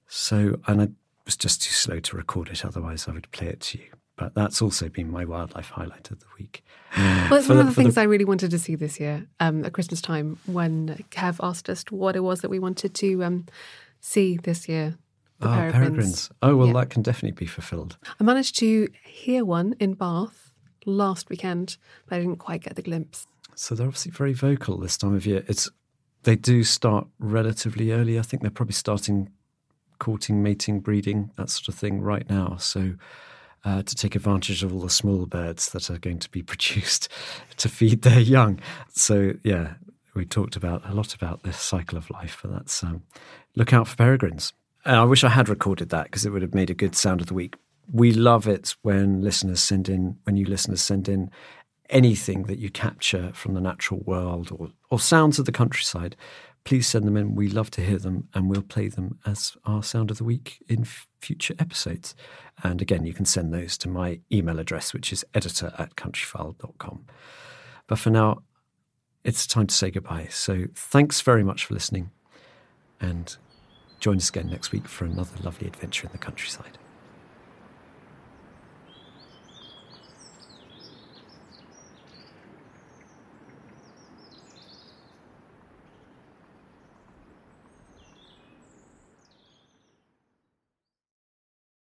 So, and I was just too slow to record it, otherwise, I would play it to you. But that's also been my wildlife highlight of the week. Well, it's one of the things I really wanted to see this year um, at Christmas time when Kev asked us what it was that we wanted to um, see this year. The oh, peregrines. peregrines. Oh, well, Yeah. that can definitely be fulfilled. I managed to hear one in Bath last weekend, but I didn't quite get the glimpse. So they're obviously very vocal this time of year. It's they do start relatively early. I think they're probably starting courting, mating, breeding, that sort of thing right now. So uh, to take advantage of all the small birds that are going to be produced to feed their young. So yeah, we talked about a lot about this cycle of life, but that's um, look out for peregrines. And I wish I had recorded that because it would have made a good sound of the week. We love it when listeners send in, when you listeners send in anything that you capture from the natural world or, or sounds of the countryside. Please send them in. We love to hear them and we'll play them as our sound of the week in f- future episodes. And again, you can send those to my email address, which is editor at countryfile.com. But for now, it's time to say goodbye. So thanks very much for listening and join us again next week for another lovely adventure in the countryside.